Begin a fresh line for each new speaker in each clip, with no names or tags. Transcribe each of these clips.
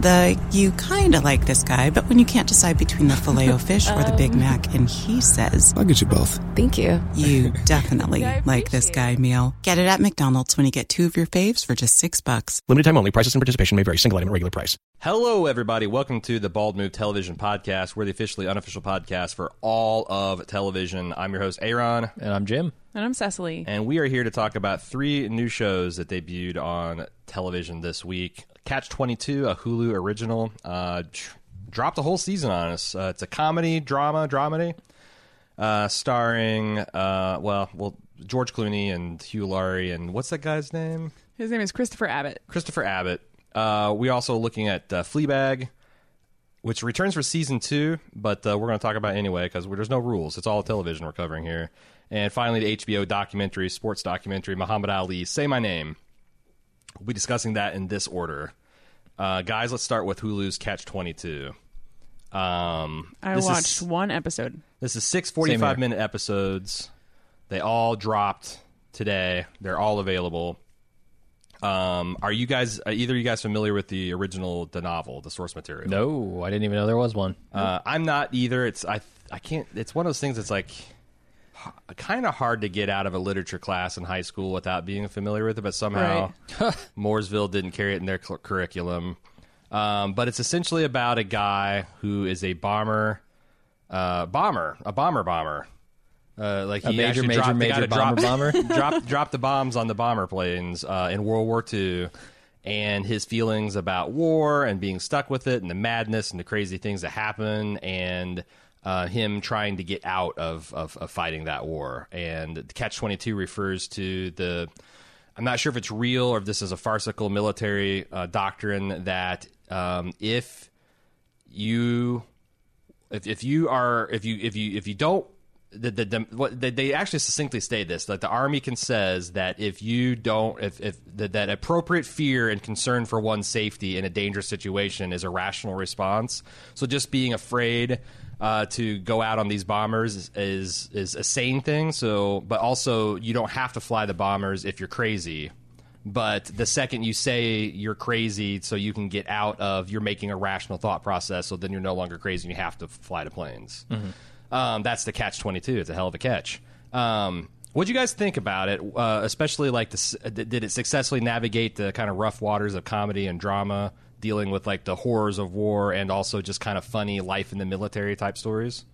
The you kind of like this guy, but when you can't decide between the filet o fish or the Big um. Mac, and he says,
I'll get you both.
Thank you.
you definitely like this guy meal. Get it at McDonald's when you get two of your faves for just six bucks.
Limited time only. Prices and participation may vary. Single item at regular price.
Hello, everybody. Welcome to the Bald Move Television Podcast. We're the officially unofficial podcast for all of television. I'm your host, Aaron,
And I'm Jim.
And I'm Cecily.
and we are here to talk about three new shows that debuted on television this week. Catch 22, a Hulu original, uh, dropped a whole season on us. Uh, it's a comedy, drama, dramedy, uh, starring, uh, well, well, George Clooney and Hugh Laurie, and what's that guy's name?
His name is Christopher Abbott.
Christopher Abbott. Uh, we also looking at uh, Fleabag, which returns for season two, but uh, we're going to talk about it anyway because there's no rules. It's all television we're covering here. And finally, the HBO documentary, sports documentary, Muhammad Ali, Say My Name. We'll be discussing that in this order. Uh, guys, let's start with Hulu's Catch 22. Um,
I watched
Is,
one episode.
this is six 45 minute episodes. They all dropped today. They're all available. Um, are you guys are either of you guys familiar with the original the novel, the source material?
No, I didn't even know there was one.
Uh, I'm not either. It's I I can't. It's one of those things that's like kind of hard to get out of a literature class in high school without being familiar with it. But somehow Mooresville didn't carry it in their cl- curriculum. Um, but it's essentially about a guy who is a bomber, uh, bomber, a bomber bomber. Uh, like
A
he
major, major,
dropped,
major bomber,
drop,
bomber?
dropped dropped the bombs on the bomber planes uh, in World War II, and his feelings about war and being stuck with it, and the madness and the crazy things that happen, and uh, him trying to get out of, of, of fighting that war. And Catch Twenty Two refers to the. I'm not sure if it's real or if this is a farcical military uh, doctrine that um, if you if, if you are if you if you if you don't the, the, the, what, they, they actually succinctly state this that the army can says that if you don't if, if that, that appropriate fear and concern for one's safety in a dangerous situation is a rational response so just being afraid uh, to go out on these bombers is, is is a sane thing. So but also you don't have to fly the bombers if you're crazy. But the second you say you're crazy so you can get out of you're making a rational thought process so then you're no longer crazy and you have to fly to planes. Um, that's the catch 22 it's a hell of a catch. Um, what do you guys think about it? Uh, especially like the, did it successfully navigate the kind of rough waters of comedy and drama dealing with like the horrors of war and also just kind of funny life in the military type stories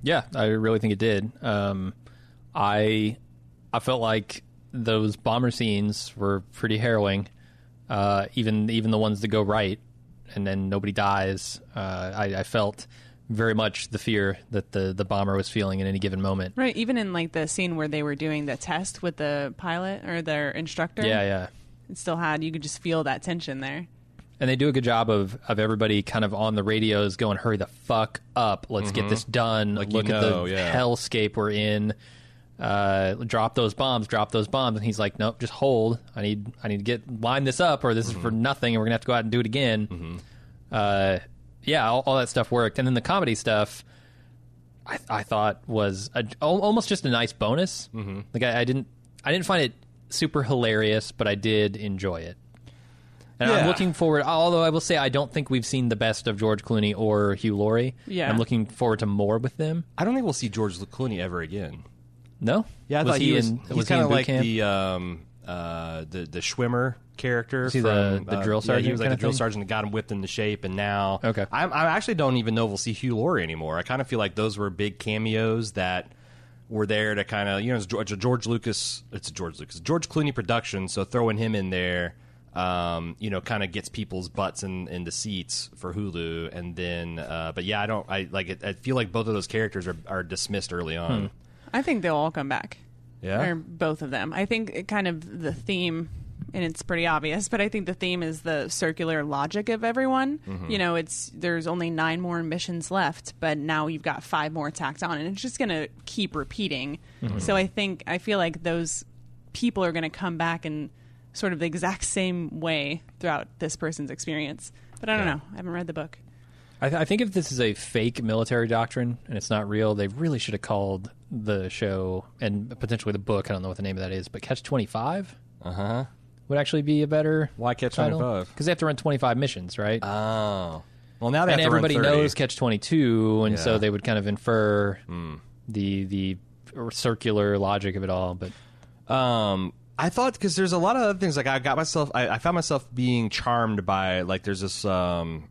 Yeah, I really think it did. Um, I I felt like those bomber scenes were pretty harrowing. Uh, even even the ones that go right, and then nobody dies. Uh, I, I felt very much the fear that the the bomber was feeling in any given moment.
Right, even in like the scene where they were doing the test with the pilot or their instructor.
Yeah, yeah.
It still had you could just feel that tension there.
And they do a good job of, of everybody kind of on the radios going, hurry the fuck up. Let's get this done.
Mm-hmm. Like you
Look at the
yeah.
hellscape we're in. Uh, drop those bombs, drop those bombs. And he's like, nope, just hold. I need I need to get line this up or this is for
Mm-hmm.
nothing and we're going to have to go out and do it again. Uh, yeah, all, all that stuff worked. And then the comedy stuff, I, I thought was a, almost just a nice bonus. Mm-hmm. Like I, I didn't I didn't find it super hilarious, but I did enjoy it. And I'm looking forward. Although I will say I don't think we've seen the best of George Clooney or Hugh Laurie.
Yeah.
I'm looking forward to more with them.
i don't think we'll see george clooney ever again
No,
Yeah, I
was
thought
he,
he was.
in?
he's
was
kind
in
of
boot
like
camp?
the um uh the the Schwimmer character.
he the-
from,
the
uh,
drill
Yeah,
sergeant
he was like
kinda
the drill
thing?
sergeant that got him whipped into shape, and now
Okay.
I, I actually don't even know if we'll see Hugh Laurie anymore. I kind of feel like those were big cameos that were there to kind of you know it's George, George Lucas. It's a George Lucas, George Clooney production. So throwing him in there. Um, you know, kind of gets people's butts in, in the seats for Hulu, and then, uh, but yeah, I don't, I like it. I feel like both of those characters are, are dismissed early on.
I think they'll all come back.
Yeah,
Or both of them. I think it kind of the theme and it's pretty obvious, but I think the theme is the circular logic of everyone.
Mm-hmm.
You know, it's there's only nine more missions left, but now you've got five more tacked on, and it's just going to keep repeating.
Mm-hmm.
So I think I feel like those people are going to come back in sort of the exact same way throughout this person's experience. But I don't know. I haven't read the book.
I, th- I think if this is a fake military doctrine and it's not real, they really should have called the show and potentially the book. I don't know what the name of that is, but Catch Twenty Five.
uh huh.
would actually be a better
Why Catch
title
25?
because they have to run 25 missions, right?
Oh. Well, now they
and
have to run
everybody knows Catch 22, and so they would kind of infer the the circular logic of it all. But
Um, I thought because there's a lot of other things. Like I got myself, I, I found myself being charmed by like there's this um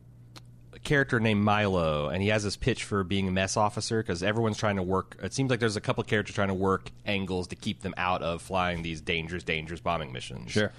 character named Milo, and he has this pitch for being a mess officer because everyone's trying to work. It seems like there's a couple characters trying to work angles to keep them out of flying these dangerous, dangerous bombing missions. Sure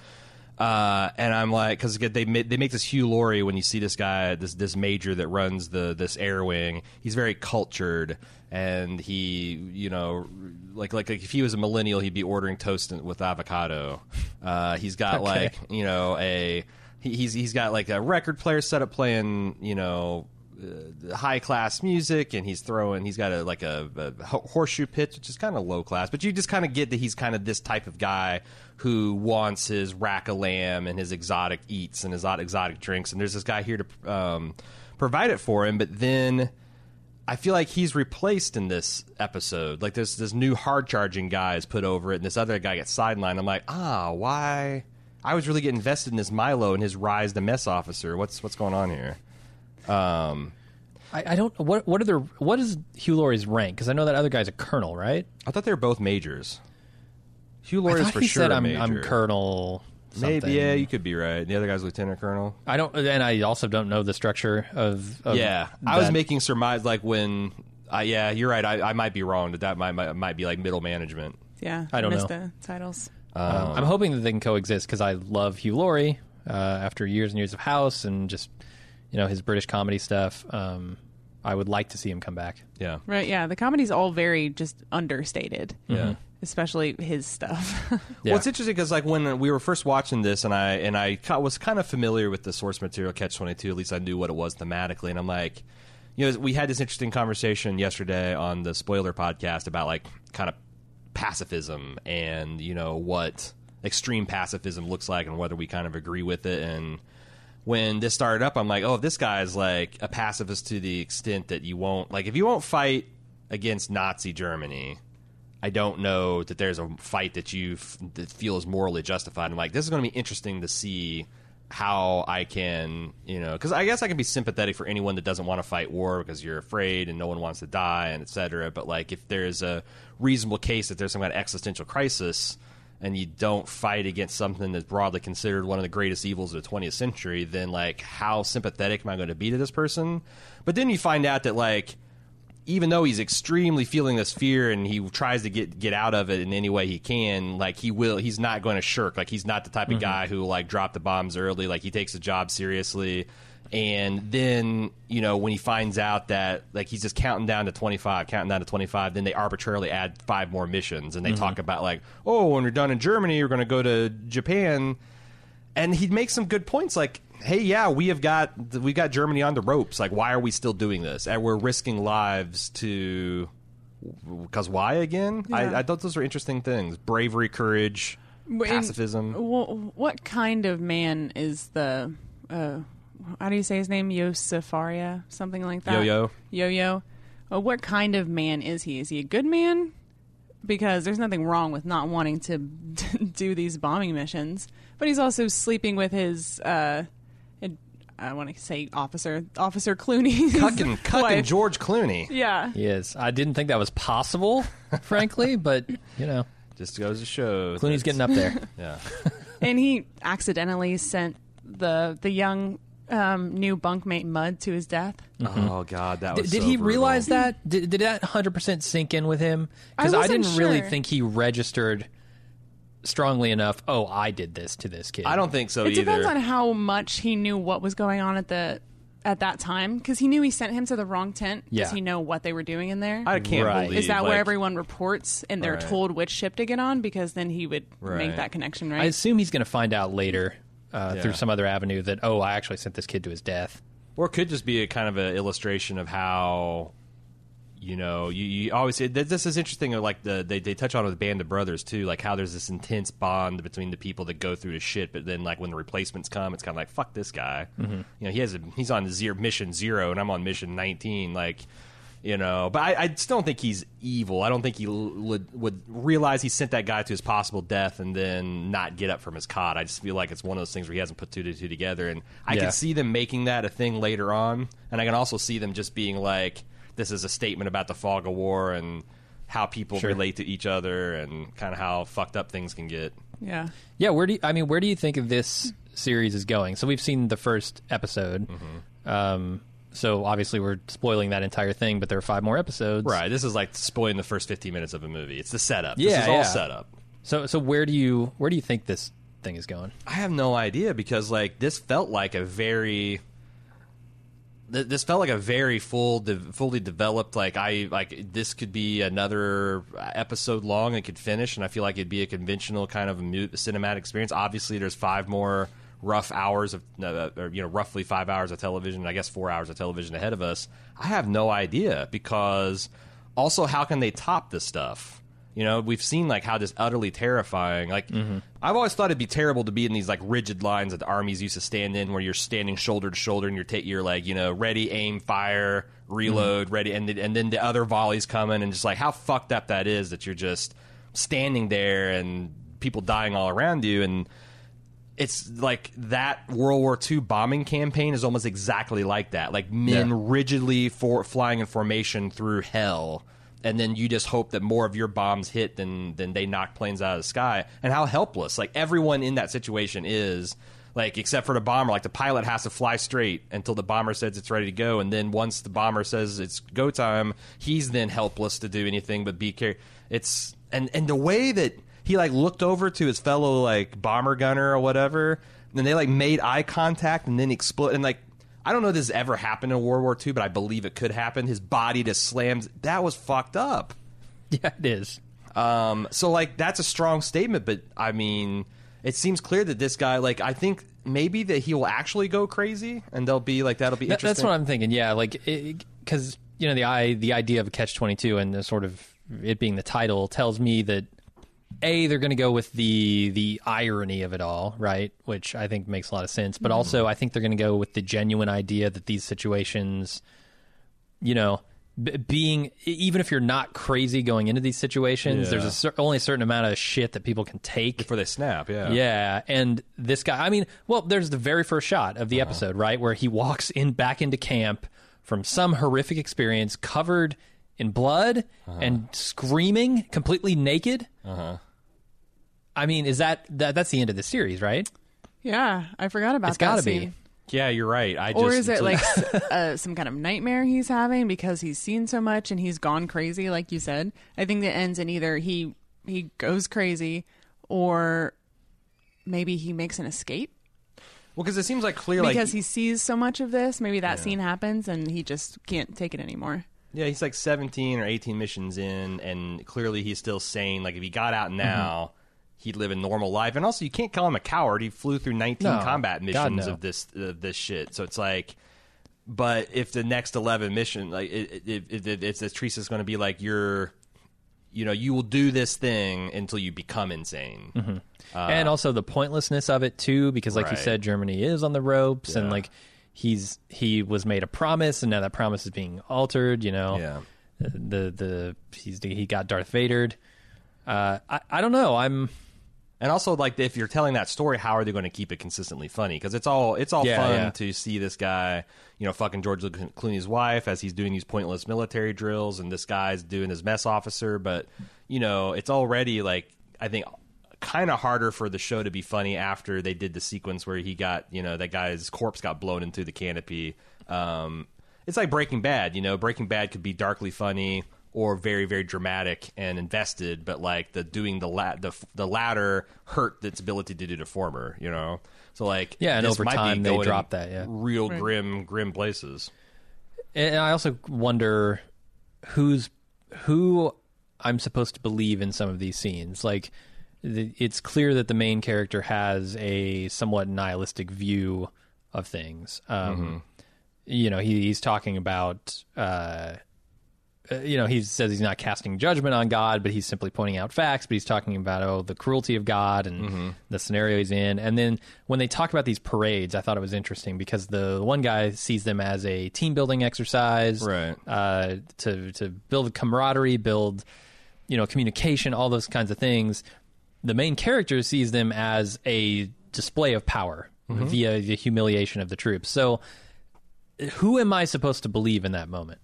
uh, and I'm like, because they they make this Hugh Laurie when you see this guy, this this major that runs the this air wing. He's very cultured, and he, you know, like like, like if he was a millennial, he'd be ordering toast with avocado. Uh, he's got like you know a he, he's he's got like a record player set up playing you know uh, high class music and he's throwing he's got a like a, a horseshoe pitch which is kind of low class but you just kind of get that he's kind of this type of guy who wants his rack of lamb and his exotic eats and his exotic, exotic drinks and there's this guy here to um, provide it for him but then I feel like he's replaced in this episode. Like there's this new hard charging guy is put over it, and this other guy gets sidelined. I'm like, ah, why? I was really getting invested in this Milo and his rise to mess officer. What's what's going on here? Um,
I, I don't what what are their what is Hugh Laurie's rank? Because I know that other guy's a colonel, right?
I thought they were both majors. Hugh Laurie's for
he
sure
said I'm,
major.
I'm colonel.
Maybe yeah, you could be right. The other guy's lieutenant colonel.
I don't, and I also don't know the structure of. of
yeah, I was
that.
making surmise like when. Uh, yeah, you're right. I, I might be wrong. That that might, might might be like middle management.
Yeah,
I don't
missed
know.
the titles.
Um, I'm hoping that they can coexist because I love Hugh Laurie uh, after years and years of House and just you know his British comedy stuff. Um, I would like to see him come back.
Yeah.
Right? Yeah, the comedy's all very just understated.
Yeah.
Especially his stuff.
Yeah.
Well, it's interesting because like when we were first watching this, and I and I was kind of familiar with the source material Catch Twenty Two. At least I knew what it was thematically, and I'm like, you know, we had this interesting conversation yesterday on the Spoiler podcast about like kind of pacifism and you know what extreme pacifism looks like and whether we kind of agree with it and when this started up i'm like oh if this guy's like a pacifist to the extent that you won't like if you won't fight against nazi germany I don't know that there's a fight that you that feel is morally justified. I'm like, this is going to be interesting to see how I can, you know, because I guess I can be sympathetic for anyone that doesn't want to fight war because you're afraid and no one wants to die and et cetera. But like, if there's a reasonable case that there's some kind of existential crisis and you don't fight against something that's broadly considered one of the greatest evils of the 20th century, then like, how sympathetic am I going to be to this person? But then you find out that like even though he's extremely feeling this fear and he tries to get get out of it in any way he can, like he will, he's not going to shirk. Like he's not the type of mm-hmm. guy who like drop the bombs early. Like he takes the job seriously. And then you know when he finds out that like he's just counting down to twenty five, counting down to twenty five, then they arbitrarily add five more missions, and they mm-hmm. talk about like, oh, when we're done in Germany, you're going to go to Japan and he'd make some good points like hey yeah we have got we got germany on the ropes like why are we still doing this and we're risking lives to because why again
Yeah.
I, I thought those were interesting things bravery courage pacifism
wh- what kind of man is the? Uh, how do you say his name? Yosefaria, something like that.
Yo-yo.
Yo-yo. Uh, what kind of man is he? Is he a good man? Because there's nothing wrong with not wanting to do these bombing missions, but he's also sleeping with his. Uh, ad- I want to say officer, Officer Clooney.
cucking, cucking george clooney
Yeah.
He is. I didn't think that was possible, frankly, but you know,
just goes to show
Clooney's
that-
getting up there.
yeah
and he accidentally sent the the young um, new bunkmate Mudd to his death.
oh god that
Did,
was
did
so
he
brutal.
realize that? Did, did that 100% sink in with him? Because
I
I,
wasn't
didn't really think he registered strongly enough. Oh, I did this to this kid.
i don't think so
It
either
depends on how much he knew what was going on at the at that time because he knew he sent him to the wrong tent.
Yeah.
Does he know what they were doing in there?
i can't
Right.
believe
Is that
like,
where everyone reports and they're
Right.
told which ship to get on? Because then he would
Right.
make that connection, right?
I assume he's going to find out later uh,
Yeah.
through some other avenue that oh, I actually sent this kid to his death.
Or it could just be a kind of an illustration of how, you know, you, you always th- this is interesting. Like the they, they touch on it with Band of Brothers too, like how there's this intense bond between the people that go through the shit, but then like when the replacements come, it's kind of like fuck this guy. You know, he has a he's on zero mission zero, and I'm on mission nineteen. Like. You know, but I, I still don't think he's evil. I don't think he l- would would realize he sent that guy to his possible death and then not get up from his cot. I just feel like it's one of those things where he hasn't put two to two together, and I
Yeah.
can see them making that a thing later on, and I can also see them just being like, "This is a statement about the fog of war and how people
Sure.
relate to each other and kind of how fucked up things can get."
Yeah.
Yeah, where do you, I mean, where do you think this series is going? So we've seen the first episode.
Mm-hmm.
Um, so obviously we're spoiling that entire thing, but there are five more episodes.
Right. This is like spoiling the first 15 minutes of a movie. It's the setup.
Yeah,
this is all
yeah.
setup.
So so where do you where do you think this thing is going?
I have no idea because like this felt like a very th- this felt like a very full de- fully developed like I like this could be another episode long it could finish and I feel like it'd be a conventional kind of mu- cinematic experience. Obviously there's five more rough hours of uh, or, you know roughly 5 hours of television, I guess 4 hours of television ahead of us. I have no idea because also how can they top this stuff? You know, we've seen like how this utterly terrifying. Like, I've always thought it'd be terrible to be in these like rigid lines that the armies used to stand in, where you're standing shoulder to shoulder and you're ta- you're like you know ready, aim, fire, reload, ready, and and then the other volleys coming, and just like how fucked up that is that you're just standing there and people dying all around you, and it's like that World War II bombing campaign is almost exactly like that. Like men
Yeah.
rigidly for flying in formation through hell, and then you just hope that more of your bombs hit than than they knock planes out of the sky. And how helpless like everyone in that situation is. Like except for the bomber, like the pilot has to fly straight until the bomber says it's ready to go, and then once the bomber says it's go time, he's then helpless to do anything but be care. It's and and the way that he like looked over to his fellow like bomber gunner or whatever, and then they like made eye contact and then explode and like I don't know if this has ever happened in World War II, but I believe it could happen. His body just slams. That was fucked up.
Yeah, it is.
Um, so like that's a strong statement, but I mean, it seems clear that this guy, like, I think maybe that he will actually go crazy, and they'll be like that'll be interesting.
that's what I'm thinking. Yeah, like because you know the i the idea of a catch twenty two and the sort of it being the title tells me that a they're going to go with the the irony of it all, right? Which I think makes a lot of sense. But mm-hmm. also, I think they're going to go with the genuine idea that these situations, you know. B- being even if you're not crazy going into these situations, there's a cer- only a certain amount of shit that people can take
before they snap. Yeah,
yeah, and this guy, I mean, well, there's the very first shot of the uh-huh. episode, right, where he walks in back into camp from some horrific experience, covered in blood uh-huh. and screaming, completely naked. Uh-huh. I mean, is that, that that's the end of the series, right?
Yeah. I forgot about
It's
that It's
got to be.
yeah, you're right. I
Or
just,
is it like s- uh, some kind of nightmare he's having because he's seen so much and he's gone crazy, like you said? I think that ends in either he he goes crazy or maybe he makes an escape
well, because it seems like clear, like
because he sees so much of this. Maybe that scene happens and he just can't take it anymore.
Yeah, he's like 17 or 18 missions in, and clearly he's still sane. Like, if he got out now, he'd live a normal life. And also, you can't call him a coward. He flew through 19
No.
combat missions
no.
of this of this shit. So it's like, but if the next 11 mission, like, it, it, it, it, it's Teresa's going to be like, you're, you know, you will do this thing until you become insane.
and also the pointlessness of it too, because like you said, Germany is on the ropes, and like he's he was made a promise, and now that promise is being altered. You know,
Yeah.
the the he's he got Darth Vadered. Uh, I I don't know. I'm
And also, like, if you're telling that story, how are they going to keep it consistently funny? Because it's all it's all
Yeah,
fun
yeah.
to see this guy, you know, fucking George Clooney's wife as he's doing these pointless military drills, and this guy's doing his mess officer. But you know, it's already like I think kind of harder for the show to be funny after they did the sequence where he got, you know, that guy's corpse got blown into the canopy. Um, it's like Breaking Bad, you know. Breaking Bad could be darkly funny or very, very dramatic and invested, but like the doing the la- the the latter hurt its ability to do the former, you know. So like,
Yeah, and over
might
time they
going
drop that, yeah.
real grim, grim places.
And I also wonder who's who I'm supposed to believe in some of these scenes. Like, the, it's clear that the main character has a somewhat nihilistic view of things. Um, You know, he, he's talking about uh, you know, he says he's not casting judgment on God, but he's simply pointing out facts. But he's talking about oh the cruelty of God and
Mm-hmm.
the scenario he's in. And then when they talk about these parades, I thought it was interesting because the one guy sees them as a team building exercise,
Right.
Uh, to to build camaraderie, build you know communication, all those kinds of things. The main character sees them as a display of power
Mm-hmm.
via the humiliation of the troops. So, who am I supposed to believe in that moment?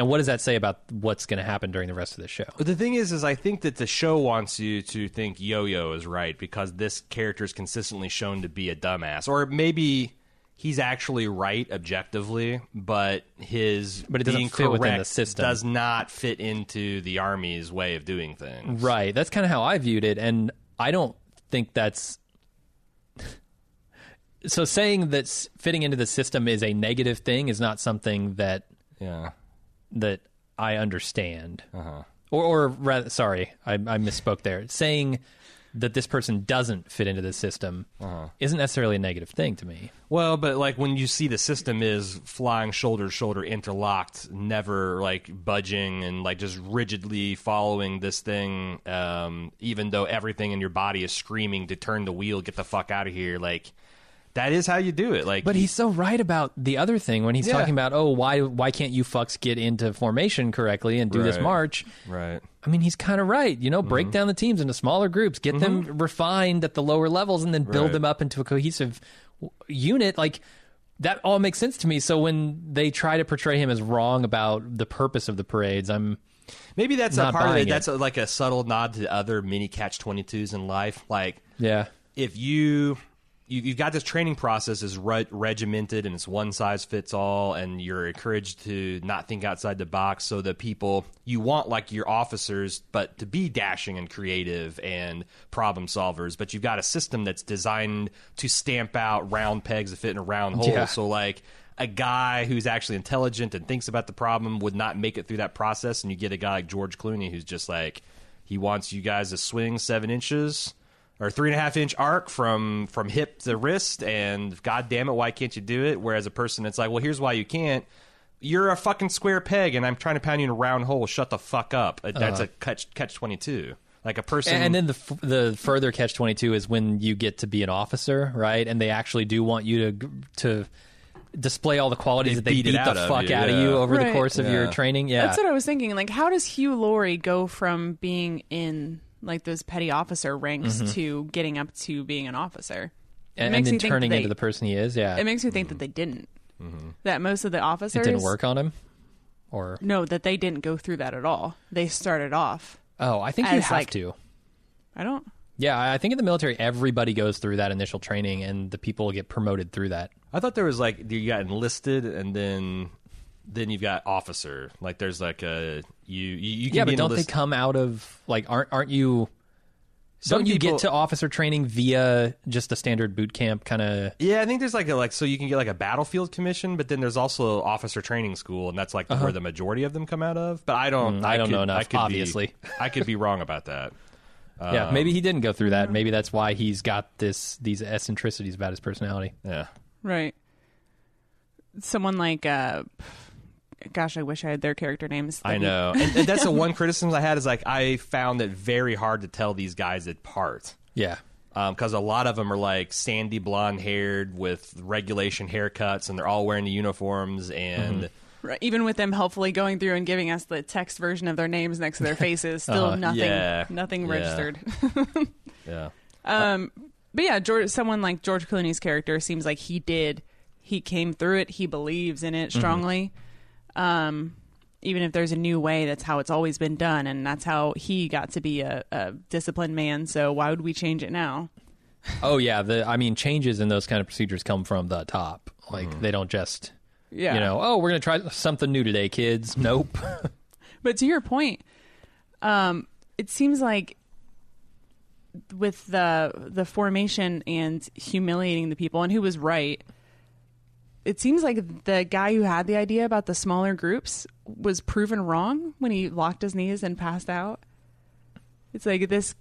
And what does that say about what's going to happen during the rest of the show?
But the thing is, is I think that the show wants you to think Yo-Yo is right because this character is consistently shown to be a dumbass, or maybe he's actually right objectively, but his
But it doesn't
being
fit within the system.
does not fit into the army's way of doing things.
Right. That's kind of how I viewed it. And I don't think that's. So saying that fitting into the system is a negative thing is not something that
Yeah.
That I understand.
Uh-huh.
Or, or rather, sorry, I, I misspoke there. Saying that this person doesn't fit into the system
Uh-huh.
isn't necessarily a negative thing to me.
Well, but like when you see the system is flying shoulder to shoulder interlocked, never like budging and like just rigidly following this thing, um, even though everything in your body is screaming to turn the wheel, get the fuck out of here. Like that is how you do it. Like,
But he's so right about the other thing when he's
Yeah.
talking about, oh, why why can't you fucks get into formation correctly and do this march?
right.
I mean, he's kind of right. You know,
Mm-hmm.
break down the teams into smaller groups, get them refined at the lower levels, and then build
Right.
them up into a cohesive unit. Like that all makes sense to me. So when they try to portray him as wrong about the purpose of the parades, I'm
Maybe that's a part of it.
it.
That's a, like a subtle nod to other mini catch twenty twos in life. Like
yeah.
if you, you you've got this training process is re- regimented and it's one size fits all, and you're encouraged to not think outside the box. So the people you want, like your officers, but to be dashing and creative and problem solvers. But you've got a system that's designed to stamp out round pegs that fit in a round hole.
Yeah.
So like. A guy who's actually intelligent and thinks about the problem would not make it through that process, and you get a guy like George Clooney who's just like, he wants you guys to swing seven inches or three and a half inch arc from from hip to wrist, and god damn it, why can't you do it? Whereas a person that's like, well, here's why you can't. You're a fucking square peg, and I'm trying to pound you in a round hole. Shut the fuck up. Uh, That's a catch catch twenty two. Like a person,
And then the f- the further catch twenty two is when you get to be an officer, right? And they actually do want you to to display all the qualities
They
that they
beat
beat,
it out
the
of
fuck
you,
out of you over the course of your training. Yeah,
That's what I was thinking. Like, how does Hugh Laurie go from being in like those petty officer ranks mm-hmm. to getting up to being an officer? It
and, and
makes
then
me think
turning
that
into the person he is. Yeah,
It makes me think that mm-hmm. they didn't. Mm-hmm. That most of the officers
it
officers
didn't work on him. Or
No, that they didn't go through that at all. They started off.
oh, I think you have
like-
to.
I don't.
Yeah, I I think in the military, everybody goes through that initial training, and the people get promoted through that.
I thought there was like you got enlisted, and then then you've got officer. Like there's like a you you, you can
Yeah,
be
but don't they come out of like aren't aren't you?
Some
don't you
people-
get to officer training via just a standard boot camp kind of?
Yeah, I think there's like a like so you can get like a battlefield commission, but then there's also officer training school, and that's like where the majority of them come out of. But I don't,
Uh-huh. Mm, I don't
could-
know enough,
I could be-
obviously.
I could be wrong about that.
yeah, maybe he didn't go through that. Maybe that's why he's got this these eccentricities about his personality.
Yeah,
Right. Someone like, uh, gosh, I wish I had their character names.
I know, and, and that's the one criticism I had is like I found it very hard to tell these guys apart.
Yeah,
because a lot of them are like sandy blonde haired with regulation haircuts, and they're all wearing the uniforms. And
Right. Even with them helpfully going through and giving us the text version of their names next to their faces, still
Uh-huh.
nothing,
Yeah.
nothing
Yeah.
registered.
yeah,
But yeah, George, someone like George Clooney's character seems like he did. He came through it. He believes in
Mm-hmm.
it strongly. Um, even if there's a new way, that's how it's always been done, and that's how he got to be a, a disciplined man. So why would we change it now?
Oh yeah, the I mean changes in those kind of procedures come from the top. Like they don't just
Yeah,
you know, oh, we're going to try something new today, kids. Nope.
But to your point, um, it seems like with the the formation and humiliating the people, and who was right. It seems like the guy who had the idea about the smaller groups was proven wrong when he locked his knees and passed out. It's like this.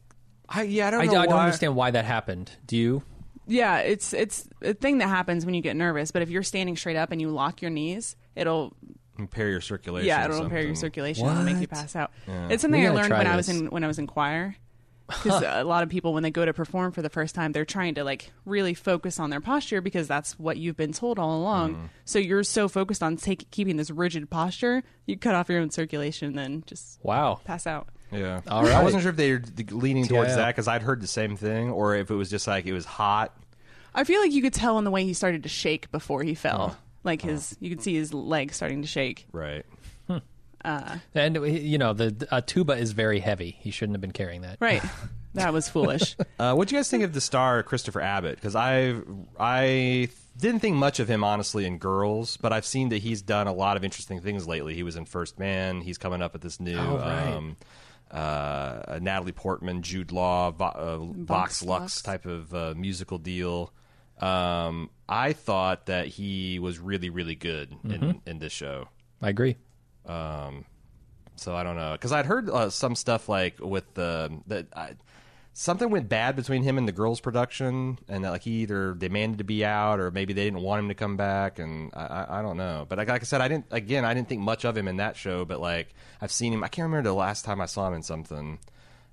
I yeah I don't
I,
know
I don't understand why that happened. Do you?
Yeah, it's it's a thing that happens when you get nervous. But if you're standing straight up and you lock your knees, it'll
Impair your circulation.
yeah, it'll impair your
something.
circulation and make you pass out. It's something I learned
try
when I was in when I was in choir. Because a lot of people, when they go to perform for the first time, they're trying to like really focus on their posture because that's what you've been told all along.
Mm-hmm.
So you're so focused on take, keeping this rigid posture, you cut off your own circulation, and then just
Wow.
pass out.
Yeah.
All
I wasn't sure if they were leaning towards
TIL.
that because I'd heard the same thing, or if it was just like it was hot.
I feel like you could tell in the way he started to shake before he fell. Like his, you could see his legs starting to shake.
Right.
And you know, the a tuba is very heavy. He shouldn't have been carrying that.
Right. that was foolish.
Uh, what do you guys think of the star Christopher Abbott? Because I I didn't think much of him honestly in Girls, but I've seen that he's done a lot of interesting things lately. He was in First Man. He's coming up with this new
Oh, right.
um, uh, Natalie Portman, Jude Law, Vo- uh, Vox
Vox
Lux
Lux.
type of uh, musical deal. Um, I thought that he was really really good
Mm-hmm.
in in this show.
I agree.
So I don't know because I'd heard uh, some stuff like with the that I, something went bad between him and the girls' production, and that like he either demanded to be out or maybe they didn't want him to come back, and I, I, I don't know. But like, like I said, I didn't again I didn't think much of him in that show, but like I've seen him. I can't remember the last time I saw him in something.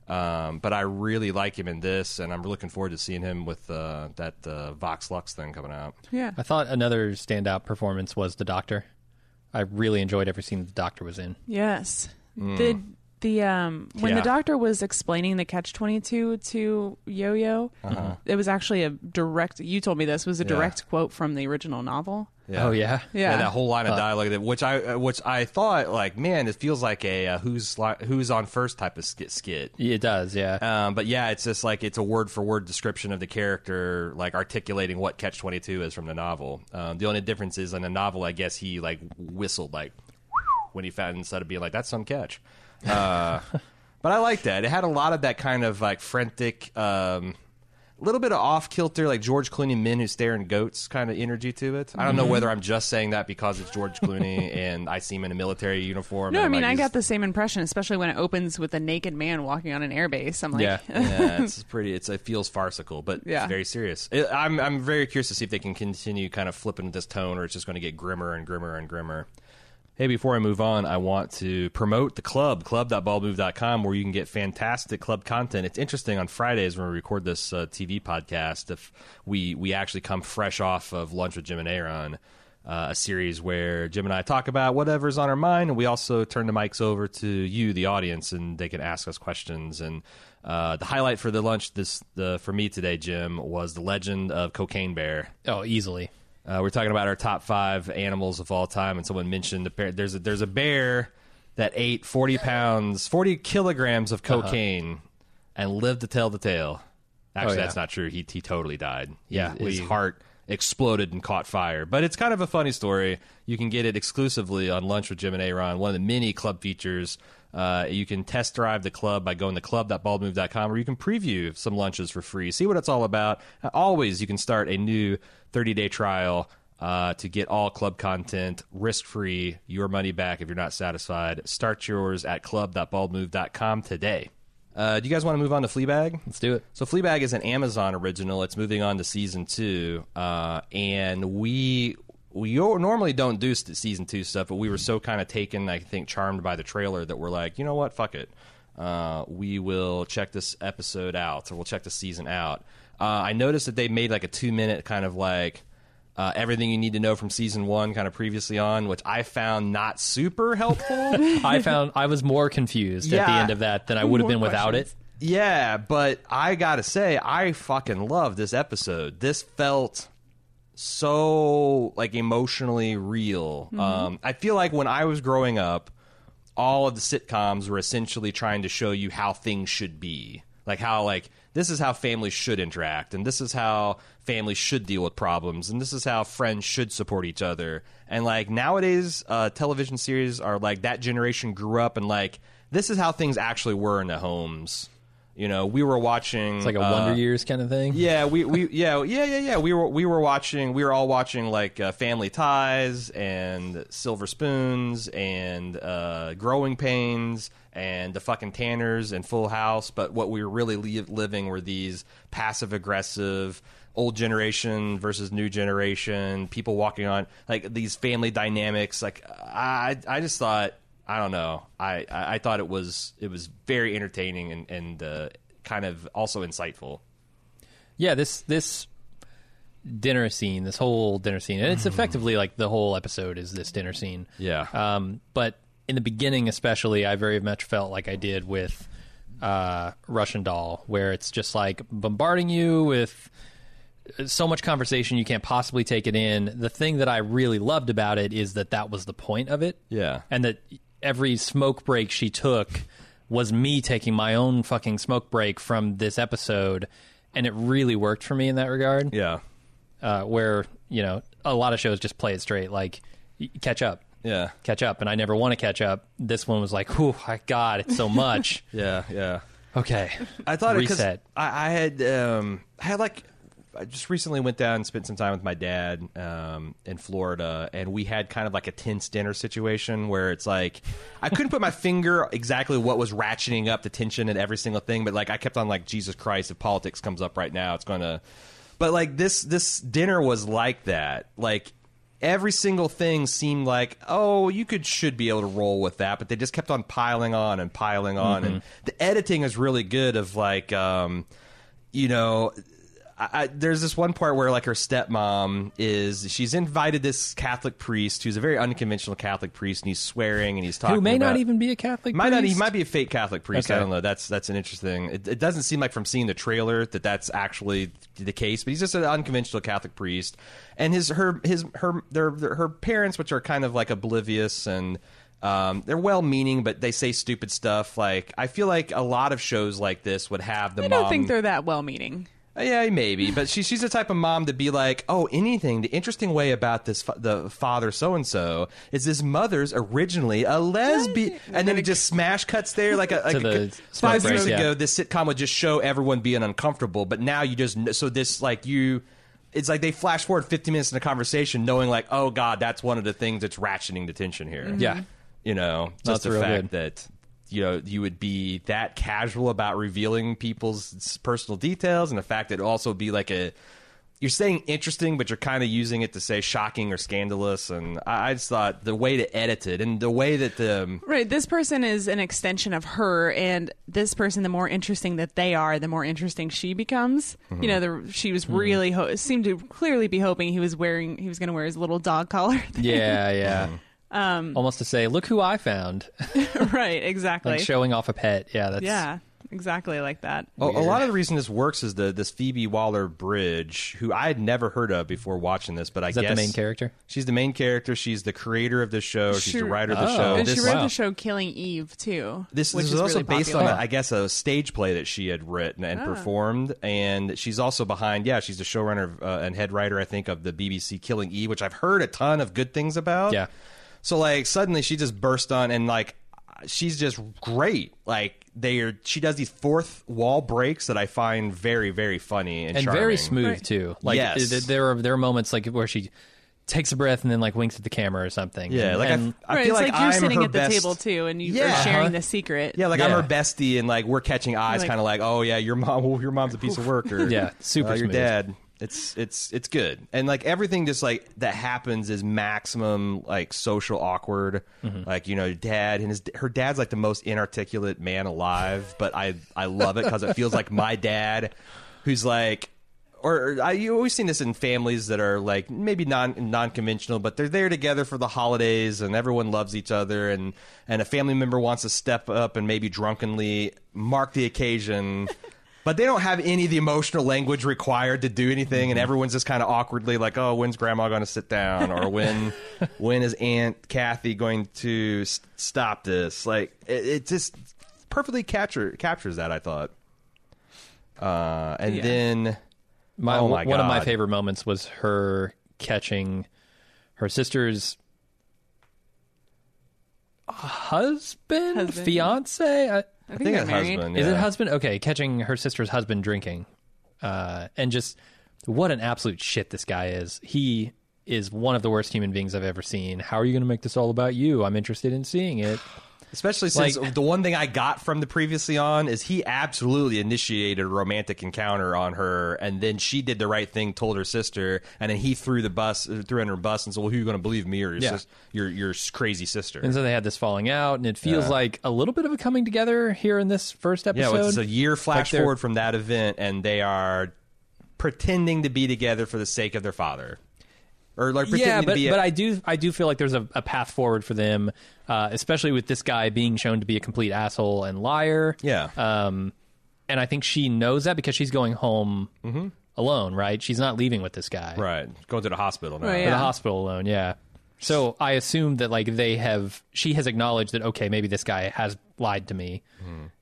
Um, but I really like him in this, and I'm looking forward to seeing him with uh, that uh, Vox Lux thing coming out.
yeah.
I thought another standout performance was the Doctor. I really enjoyed every scene the Doctor was in.
Yes. Mm. The the um when
Yeah.
the doctor was explaining the catch 22 to Yo-Yo, it was actually a direct you told me this was a
Uh-huh. Yeah.
direct quote from the original novel.
Oh yeah,
Yeah.
that whole line of dialogue, that which I uh, which I thought like, man, it feels like a uh, who's li- who's on first type of skit. skit.
it does. Yeah,
Um, but yeah, it's just like it's a word for word description of the character, like articulating what Catch Twenty Two is from the novel. Um, the only difference is in the novel, I guess he like whistled like when he found instead of being like that's some catch. Uh, but I like that. It had a lot of that kind of like frantic, um, little bit of off kilter, like George Clooney men who stare in goats kind of energy to it. I don't
Mm-hmm.
know whether I'm just saying that because it's George Clooney and I see him in a military uniform.
No,
and
I mean
like,
I
he's-
got the same impression, especially when it opens with a naked man walking on an airbase. I'm like,
Yeah.
yeah, it's pretty. It's it feels farcical, but
Yeah.
it's very serious. It, I'm I'm very curious to see if they can continue kind of flipping this tone, or it's just going to get grimmer and grimmer and grimmer. Hey, before I move on, I want to promote the club, club.baldmove.com, where you can get fantastic club content. It's interesting on Fridays when we record this uh, TV podcast, if we, we actually come fresh off of Lunch with Jim and Aaron, uh, a series where Jim and I talk about whatever's on our mind, and we also turn the mics over to you, the audience, and they can ask us questions. And uh, the highlight for the lunch this the, for me today, Jim, was the legend of Cocaine Bear.
oh easily.
Uh, we're talking about our top five animals of all time, and someone mentioned the bear. There's a, there's a bear that ate 40 pounds, 40 kilograms of cocaine, and lived to tell the tale. Actually,
Oh, yeah.
that's not true. He he totally died.
Yeah,
his, his heart exploded and caught fire. But it's kind of a funny story. You can get it exclusively on Lunch with Jim and Aaron, one of the many club features. Uh, you can test drive the club by going to club.baldmove.com, or you can preview some lunches for free. See what it's all about. Always, you can start a new 30 day trial uh, to get all club content risk free, your money back if you're not satisfied. Start yours at club.baldmove.com today. Uh, do you guys want to move on to Fleabag?
Let's do it.
So Fleabag is an Amazon original. It's moving on to season two, uh, and we we normally don't do season two stuff, but we were so kind of taken, I think, charmed by the trailer that we're like, you know what, fuck it, uh, we will check this episode out, or we'll check the season out. Uh, I noticed that they made like a two minute kind of like. Uh, everything you need to know from season one, kind of previously on, which I found not super helpful.
I found I was more confused at the end of that than I would have been without it.
Yeah, but I gotta say, I fucking love this episode. This felt so like emotionally real. Um, I feel like when I was growing up, all of the sitcoms were essentially trying to show you how things should be, like how like this is how families should interact, and this is how families should deal with problems, and this is how friends should support each other. And like nowadays, uh, television series are like that generation grew up and like this is how things actually were in the homes You know, we were watching
It's like a
uh,
Wonder Years kind of thing.
Yeah, we, we yeah yeah yeah yeah we were we were watching we were all watching like uh, Family Ties and Silver Spoons and uh, Growing Pains and the fucking Tanners and Full House. But what we were really li- living were these passive aggressive old generation versus new generation people walking on like these family dynamics. Like I I just thought. I don't know. I, I, I thought it was it was very entertaining and and uh, kind of also insightful.
Yeah, this this dinner scene, this whole dinner scene, and it's effectively like the whole episode is this dinner scene.
Yeah.
Um, but in the beginning, especially, I very much felt like I did with uh, Russian Doll, where it's just like bombarding you with so much conversation you can't possibly take it in. The thing that I really loved about it is that that was the point of it.
Yeah.
And that every smoke break she took was me taking my own fucking smoke break from this episode. And it really worked for me in that regard.
Yeah.
Uh, where, you know, a lot of shows just play it straight, like, catch up.
Yeah.
Catch up. And I never want to catch up. This one was like, oh, my God, it's so much.
Yeah. Yeah.
okay.
I thought
Reset.
I, I had um, I had like I just recently went down and spent some time with my dad um, in Florida, and we had kind of like a tense dinner situation where it's like I couldn't put my finger exactly what was ratcheting up the tension in every single thing, but like I kept on like Jesus Christ, if politics comes up right now, it's gonna. But like this this dinner was like that, like. Every single thing seemed like, oh, you could should be able to roll with that, but they just kept on piling on and piling on, and the editing is really good. Of like, um, you know, I, there's this one part where like her stepmom is she's invited this Catholic priest who's a very unconventional Catholic priest, and he's swearing and he's talking.
Who may not even be a Catholic
might not. He might be a fake Catholic priest. I don't know. That's that's an interesting. It, it doesn't seem like from seeing the trailer that that's actually the case, but he's just an unconventional Catholic priest, and his her his her their, their her parents, which are kind of like oblivious and. Um, they're well-meaning, but they say stupid stuff. Like I feel like a lot of shows like this would have the
I don't think they're that well meaning.
Uh, Yeah, maybe, but she, she's the type of mom to be like, oh, anything. The interesting way about this, fa- the father so and so is his mother's originally a lesbian, and then it just smash cuts there like a like
To
a-
the
five years
break, yeah.
ago. This sitcom would just show everyone being uncomfortable, but now you just so this like you. It's like they flash forward 50 minutes in the conversation, knowing like, oh god, that's one of the things that's ratcheting the tension here. Mm-hmm.
Yeah.
you know,
That's
just the fact
good.
that you know you would be that casual about revealing people's personal details, and the fact that it also be like a you're saying interesting, but you're kind of using it to say shocking or scandalous. And I, I just thought the way to edit it and the way that the um,
Right. This person is an extension of her, and this person, the more interesting that they are, the more interesting she becomes.
Mm-hmm.
You know, the, she was mm-hmm. really ho- seemed to clearly be hoping he was wearing he was going to wear his little dog collar.
Yeah, yeah.
Mm-hmm.
Um, Almost to say, look who I found.
right. Exactly.
like showing off a pet. Yeah, that's
yeah. Exactly like that.
a, a lot of the reason this works is the this Phoebe Waller Bridge, who I had never heard of before watching this, but I
Is that
guess
the main character?
She's the main character. She's the creator of the show. She's the writer of the
Oh.
show.
and
This
she wrote
wow.
the show Killing Eve too.
This,
which
this
is
is also
really
based
popular.
on, a, I guess, a stage play that she had written and
Ah.
performed, and she's also behind. Yeah, she's the showrunner uh, and head writer, I think, of the BBC Killing Eve, which I've heard a ton of good things about.
Yeah.
So like suddenly she just burst on and like she's just great. Like they are. She does these fourth wall breaks that I find very very funny and,
and
charming.
very smooth
Right.
too. Like
Yes.
th- there are there are moments like where she takes a breath and then like winks at the camera or something.
Yeah, like
and-
I, I
right,
feel
it's
like,
like, you're
I'm
sitting at the
best-
table too, and you
Yeah.
are sharing
Uh-huh.
the secret.
Yeah, like I'm her bestie, and like we're catching eyes,
Like-
kind of like, oh yeah, your mom, well, your mom's a piece of work, or
Yeah, super
uh, your
smooth.
dad. It's it's it's good, and like everything just like that happens is maximum like social awkward.
Mm-hmm.
Like you know, dad and his her dad's like the most inarticulate man alive, but I I love it because it feels like my dad, who's like. Or I, you always seen this in families that are like maybe non non conventional, but they're there together for the holidays, and everyone loves each other, and and a family member wants to step up and maybe drunkenly mark the occasion, but they don't have any of the emotional language required to do anything, and everyone's just kind of awkwardly like, oh, when's Grandma going to sit down, or when when is Aunt Kathy going to s- stop this? Like it, it just perfectly capture captures that I thought, uh, and
Yeah.
then.
my,
Oh my
one of my
God.
favorite moments was her catching her sister's husband,
Husband.
fiance. I,
I
I
think,
think
they're
it's
married.
husband.
Is it husband? Okay, catching her sister's husband drinking, uh, and just what an absolute shit this guy is. He is one of the worst human beings I've ever seen. How are you going to make this all about you? I'm interested in seeing it.
Especially since
Like-
the one thing I got from the previously on is he absolutely initiated a romantic encounter on her, and then she did the right thing, told her sister, and then he threw the bus, uh, threw in her bus, and said, "Well, who are you going to believe, me or your,
Yeah.
sis- your your crazy sister?"
And so they had this falling out, and it feels like a little bit of a coming together here in this first
yeah,
episode.
well, it's a year flash
they're-
forward from that event, and they are pretending to be together for the sake of their father, or like pretending
yeah,
to
but
be. a-
but I do I do feel like there's a, a path forward for them, uh, especially with this guy being shown to be a complete asshole and liar.
yeah,
Um, and I think she knows that because she's going home alone, right? She's not leaving with this guy.
right, going to the hospital now.
Right,
To
Yeah.
the hospital alone, yeah. So I assume that like they have she has acknowledged that okay, maybe this guy has lied to me.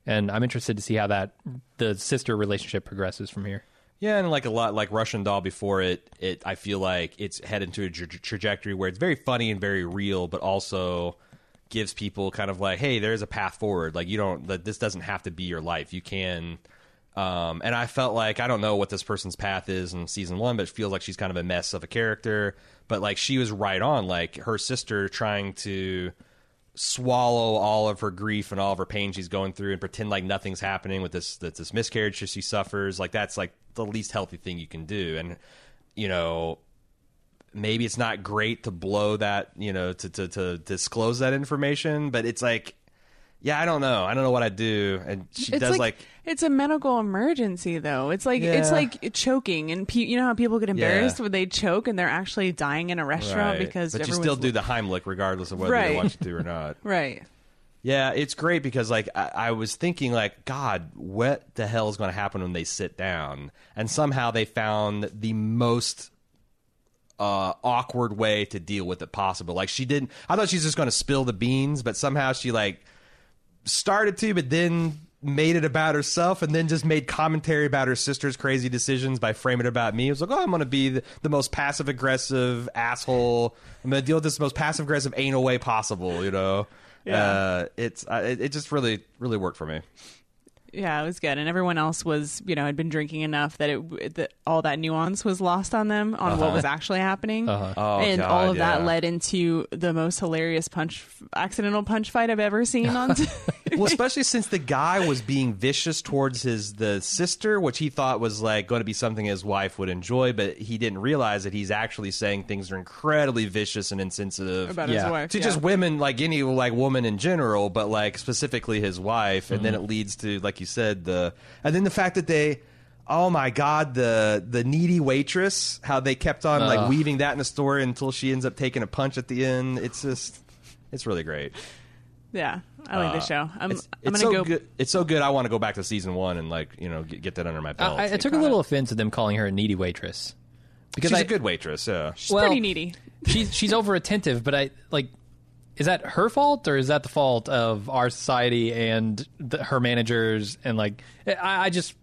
And I'm interested to see how that the sister relationship progresses from here.
Yeah, and like a lot like Russian Doll before it, it I feel like it's headed to a tra- trajectory where it's very funny and very real, but also gives people kind of like, hey, there's a path forward. Like you don't that this doesn't have to be your life. You can. Um, and I felt like I don't know what this person's path is in season one, but it feels like she's kind of a mess of a character. But like she was right on, like her sister trying to swallow all of her grief and all of her pain she's going through and pretend like nothing's happening with this this, this miscarriage she suffers. Like that's like the least healthy thing you can do. And you know maybe it's not great to blow that you know to to, to disclose that information but it's like yeah i don't know i don't know what i do and she
It's
does
like,
like,
it's a medical emergency though. It's like it's like choking and pe- you know how people get embarrassed
Yeah.
when they choke and they're actually dying in a restaurant
right.
because
but you still do the heimlich regardless of whether
Right.
you want you to or not
right.
Yeah, it's great because like I, I was thinking like God, what the hell is going to happen when they sit down? And somehow they found the most uh, awkward way to deal with it possible. Like she didn't. I thought she was just going to spill the beans, but somehow she like started to, but then made it about herself and then just made commentary about her sister's crazy decisions by framing it about me. It was like, oh, I'm going to be the, the most passive aggressive asshole. I'm going to deal with this most passive aggressive anal way possible, you know? Uh, it's uh, it, it just really really worked for me.
Yeah, it was good, and everyone else was, you know, had been drinking enough that it that all that nuance was lost on them on what was actually happening,
Oh,
and
God,
all of
yeah.
that led into the most hilarious punch, accidental punch fight I've ever seen on. t-
well, especially since the guy was being vicious towards his the sister, which he thought was like going to be something his wife would enjoy, but he didn't realize that he's actually saying things are incredibly vicious and insensitive
about
Yeah.
his wife.
to
yeah.
just women, like any like woman in general, but like specifically his wife, and then
Mm-hmm.
it leads to like you said the and then the fact that they. Oh my God! The the needy waitress, how they kept on like
Ugh.
weaving that in the story until she ends up taking a punch at the end. It's just, it's really great.
yeah, I like the uh, show. I'm,
It's,
I'm
it's
gonna
so
go.
good. It's so good. I want to go back to season one and like you know get, get that under my belt.
I, I took a little offense at them calling her a needy waitress because
She's
I,
a good waitress. Yeah.
She's
well,
pretty needy.
she's she's over attentive, but I like. Is that her fault or is that the fault of our society and the, her managers and like I, I just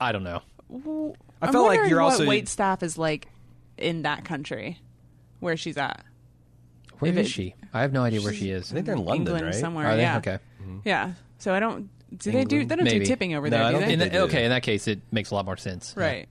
I don't know.
I
I'm
felt like
wondering
you're
what
also
wait staff is like in that country where she's at.
Where
If
is
it-
she? I have no idea where she is.
I think they're in London,
England
right?
somewhere.
Are they
yeah.
okay? Mm-hmm.
Yeah. So I don't. Do they do? They don't
Maybe.
do tipping over
No,
there, do they?
think
In
they do.
okay, in that case, it makes a lot more sense.
Right.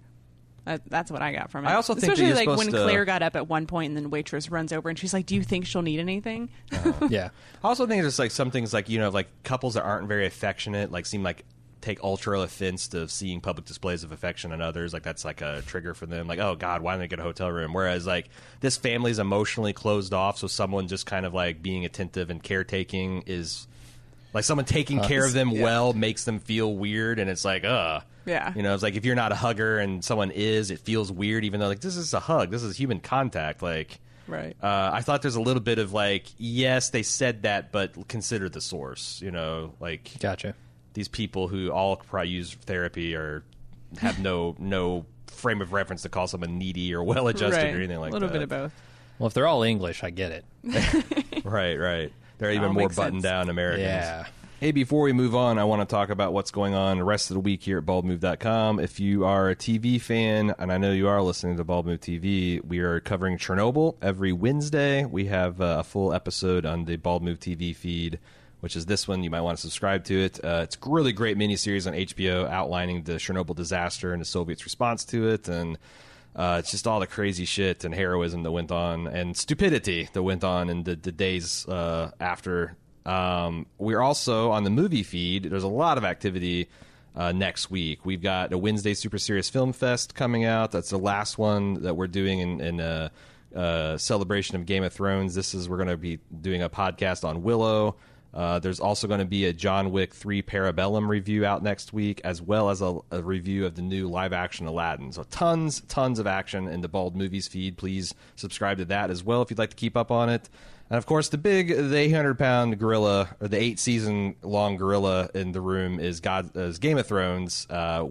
That, that's what I got from it.
I also think that
especially
you're
like when
supposed to-
Claire got up at one point and then waitress runs over and she's like, "Do you think she'll need anything?"
Uh, yeah.
I also think there's like some things like you know like couples that aren't very affectionate like seem like take ultra offense to seeing public displays of affection on others like that's like a trigger for them like oh god why don't they get a hotel room whereas like this family's emotionally closed off so someone just kind of like being attentive and caretaking is like someone taking care of them well makes them feel weird and it's like uh
Yeah.
you know it's like if you're not a hugger and someone is it feels weird even though like this is a hug this is human contact like
Right.
uh, I thought there's a little bit of like, yes, they said that, but consider the source. You know, like
Gotcha.
these people who all probably use therapy or have no no frame of reference to call someone needy or well adjusted
right.
or anything like
a little
that.
bit of both.
Well, if they're all English, I get it.
Right, right. They're even more buttoned
sense.
down Americans.
Yeah.
Hey, before we move on, I want to talk about what's going on the rest of the week here at baldmove.com. If you are a TV fan, and I know you are listening to Bald Move TV, we are covering Chernobyl every Wednesday. We have uh, a full episode on the Bald Move TV feed which is this one. You might want to subscribe to it. Uh, it's a really great miniseries on HBO outlining the Chernobyl disaster and the Soviets' response to it, and uh, it's just all the crazy shit and heroism that went on and stupidity that went on in the, the days uh, after. Um, we're also on the movie feed. There's a lot of activity uh, next week. We've got a Wednesday Super Serious Film Fest coming out. That's the last one that we're doing in, in a, a celebration of Game of Thrones. This is we're going to be doing a podcast on Willow. Uh, there's also going to be a John Wick 3 Parabellum review out next week, as well as a, a review of the new live action Aladdin. So, tons, tons of action in the Bald Movies feed. Please subscribe to that as well if you'd like to keep up on it. And of course, the big, the 800 pound gorilla, or the eight season long gorilla in the room is God, is Game of Thrones. Uh,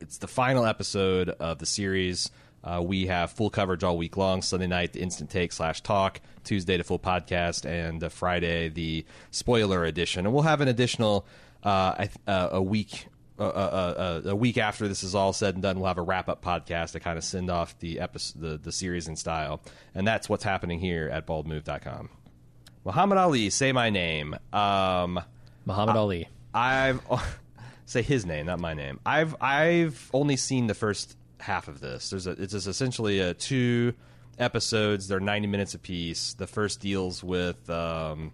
it's the final episode of the series. Uh, we have full coverage all week long. Sunday night, the instant take slash talk. Tuesday, the full podcast, and uh, Friday, the spoiler edition. And we'll have an additional uh, uh, a week. Uh, uh, a week after this is all said and done, we'll have a wrap up podcast to kind of send off the episode, the, the series in style, and that's what's happening here at baldmove.com. Muhammad Ali, say my name. Um,
Muhammad Ali.
I've say his name, not my name. I've I've only seen the first half of this. There's a it's just essentially a two episodes. They're 90 minutes apiece. The first deals with um,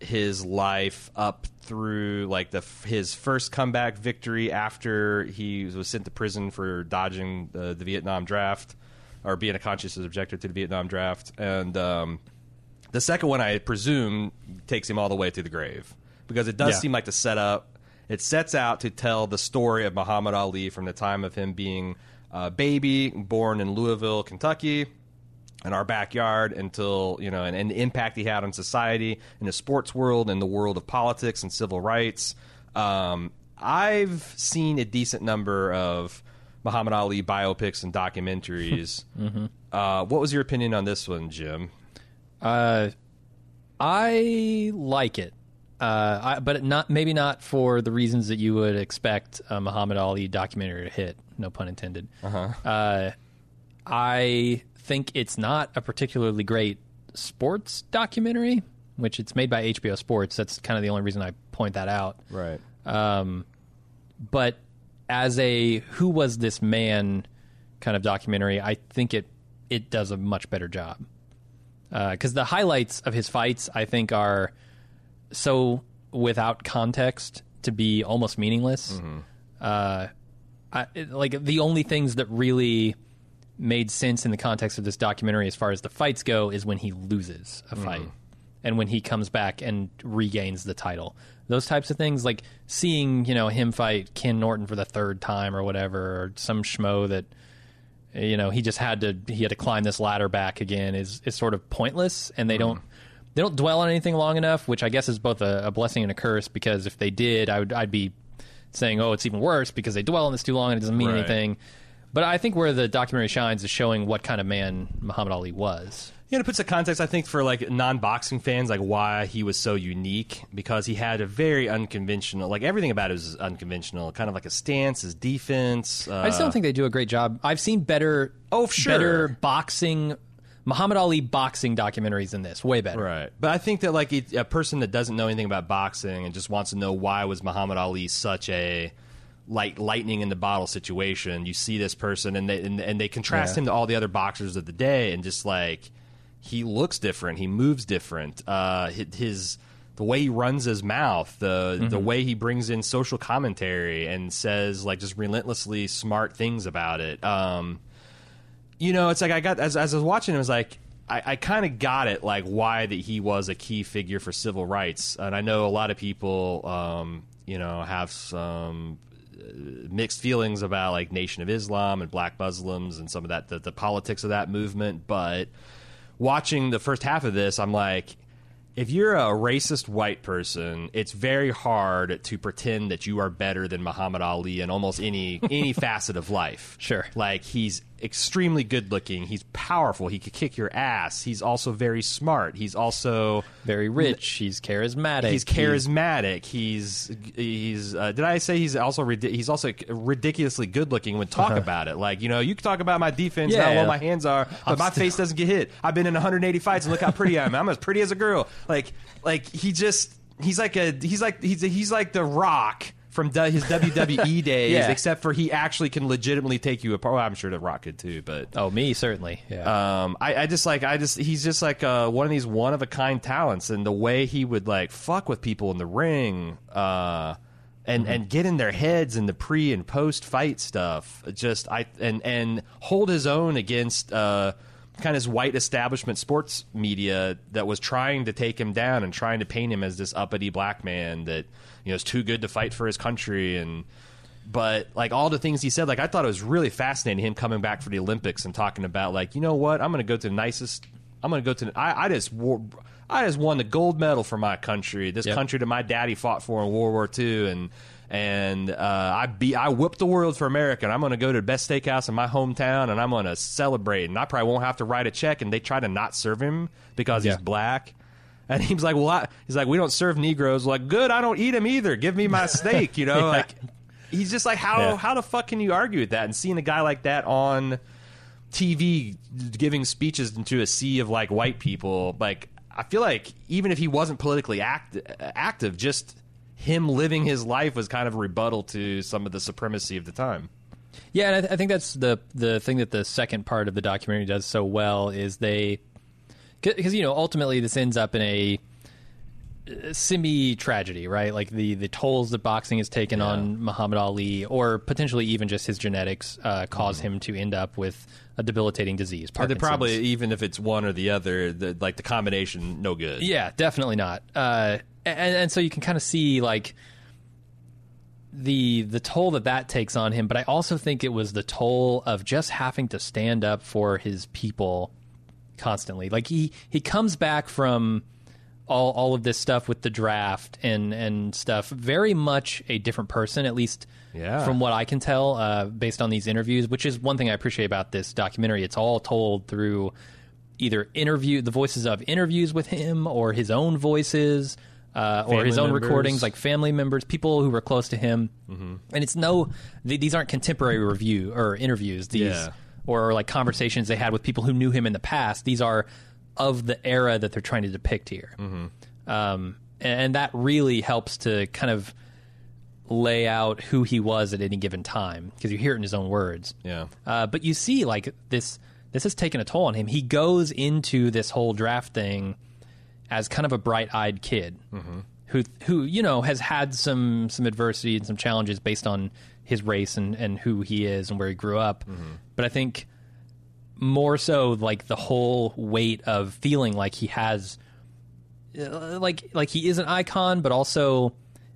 his life up through like the his first comeback victory after he was sent to prison for dodging the, the Vietnam draft or being a conscientious objector to the Vietnam draft, and um, the second one I presume takes him all the way to the grave because it does
Yeah.
seem like the setup. It sets out to tell the story of Muhammad Ali from the time of him being a baby, born in Louisville, Kentucky, in our backyard until you know, and, and the impact he had on society in the sports world and the world of politics and civil rights. Um, I've seen a decent number of Muhammad Ali biopics and documentaries. uh, what was your opinion on this one, Jim?
Uh, I like it, uh, I, but not maybe not for the reasons that you would expect a Muhammad Ali documentary to hit. No pun intended. Uh-huh. I think it's not a particularly great sports documentary, which it's made by HBO Sports. That's kind of the only reason I point that out.
Right.
Um, but as a who was this man kind of documentary, I think it it does a much better job. Because the highlights of his fights, I think, are so without context to be almost meaningless. Mm-hmm. Uh, I, it- like the only things that really made sense in the context of this documentary, as far as the fights go, is when he loses a mm-hmm. fight and when he comes back and regains the title. Those types of things, like seeing you know him fight Ken Norton for the third time or whatever, or some schmo that you know he just had to he had to climb this ladder back again is is sort of pointless, and they mm-hmm. don't they don't dwell on anything long enough, which I guess is both a, a blessing and a curse because if they did, I would I'd be saying oh it's even worse because they dwell on this too long and it doesn't mean
Right.
anything. But I think where the documentary shines is showing what kind of man Muhammad Ali was.
Yeah, it puts a context, I think for like non-boxing fans, like why he was so unique because he had a very unconventional, like everything about it was unconventional, kind of like a stance, his defense. Uh,
I just don't think they do a great job. I've seen better,
Oh, sure.
better boxing, Muhammad Ali boxing documentaries than this. Way better.
Right, but I think that like it, a person that doesn't know anything about boxing and just wants to know why was Muhammad Ali such a like lightning in the bottle situation. You see this person and they and, and they contrast
Yeah.
him to all the other boxers of the day, and just like he looks different, he moves different. Uh, his, his the way he runs his mouth, the the way he brings in social commentary and says like just relentlessly smart things about it. Um, you know, it's like I got as as I was watching, it was like I, I kind of got it, like why that he was a key figure for civil rights, and I know a lot of people, um, you know, have some uh, mixed feelings about like Nation of Islam and Black Muslims and some of that the, the politics of that movement, but watching the first half of this, I'm like. If you're a racist white person, it's very hard to pretend that you are better than Muhammad Ali in almost any any facet of life.
Sure.
Like he's extremely good looking. He's powerful. He could kick your ass. He's also very smart. He's also
Very rich. He's charismatic.
he's charismatic. He's he's. Uh, did I say he's also ridi- he's also ridiculously good looking when talk about it? Like you know, you can talk about my defense and how
Uh-huh. Yeah.
my hands are, but my face doesn't get hit. I've been in 180 fights and look how pretty I am. I'm as pretty as a girl. Like like he just he's like a he's like he's he's like the Rock from his WWE days,
Yeah.
except for he actually can legitimately take you apart. Well, I'm sure the Rock could too, but
Oh, me certainly. Yeah.
um, I, I just like I just he's just like uh, one of these one of a kind talents, and the way he would like fuck with people in the ring, uh, and and get in their heads in the pre and post fight stuff. Just I and and hold his own against. Uh, Kind of his white establishment sports media that was trying to take him down and trying to paint him as this uppity black man that you know is too good to fight for his country and but like all the things he said, like I thought it was really fascinating him coming back for the Olympics and talking about like you know what I'm going to go to the nicest. I'm going to go to. The, I, I just wore, I just won the gold medal for my country, this
Yep.
country that my daddy fought for in World War II, and and uh, I beat, I whooped the world for America. And I'm going to go to the best steakhouse in my hometown, and I'm going to celebrate. And I probably won't have to write a check. And they try to not serve him because
Yeah.
he's black. And he's like, "Well, I, he's like, we don't serve Negroes. Like, good, I don't eat them either. Give me my steak." You know, like he's just like, how
Yeah.
how the fuck can you argue with that? And seeing a guy like that on TV giving speeches into a sea of like white people, like I feel like even if he wasn't politically act- active, just him living his life was kind of a rebuttal to some of the supremacy of the time.
Yeah, and I, th- I think that's the the thing that the second part of the documentary does so well is they because you know ultimately this ends up in a semi tragedy, right? Like the the tolls that boxing has taken on Muhammad Ali, or potentially even just his genetics, uh, cause him to end up with a debilitating disease.
Probably even if it's one or the other, the, like the combination, no good.
Yeah, definitely not. Uh, and, and so you can kind of see like the the toll that that takes on him, but I also think it was the toll of just having to stand up for his people constantly. Like he he comes back from all all of this stuff with the draft and and stuff very much a different person at least
Yeah.
from what I can tell uh, based on these interviews, which is one thing I appreciate about this documentary. It's all told through either interview the voices of interviews with him or his own voices uh, or his own
members.
recordings like family members people who were close to him
Mm-hmm.
and it's no th- these aren't contemporary review or interviews these
Yeah.
or like conversations they had with people who knew him in the past these are of the era that they're trying to depict here
Mm-hmm.
um, and that really helps to kind of lay out who he was at any given time because you hear it in his own words
Yeah.
uh, but you see, like this, this has taken a toll on him. He goes into this whole draft thing as kind of a bright-eyed kid who, who you know, has had some some adversity and some challenges based on his race and and who he is and where he grew up. But I think more so, like the whole weight of feeling like he has, uh, like like he is an icon, but also.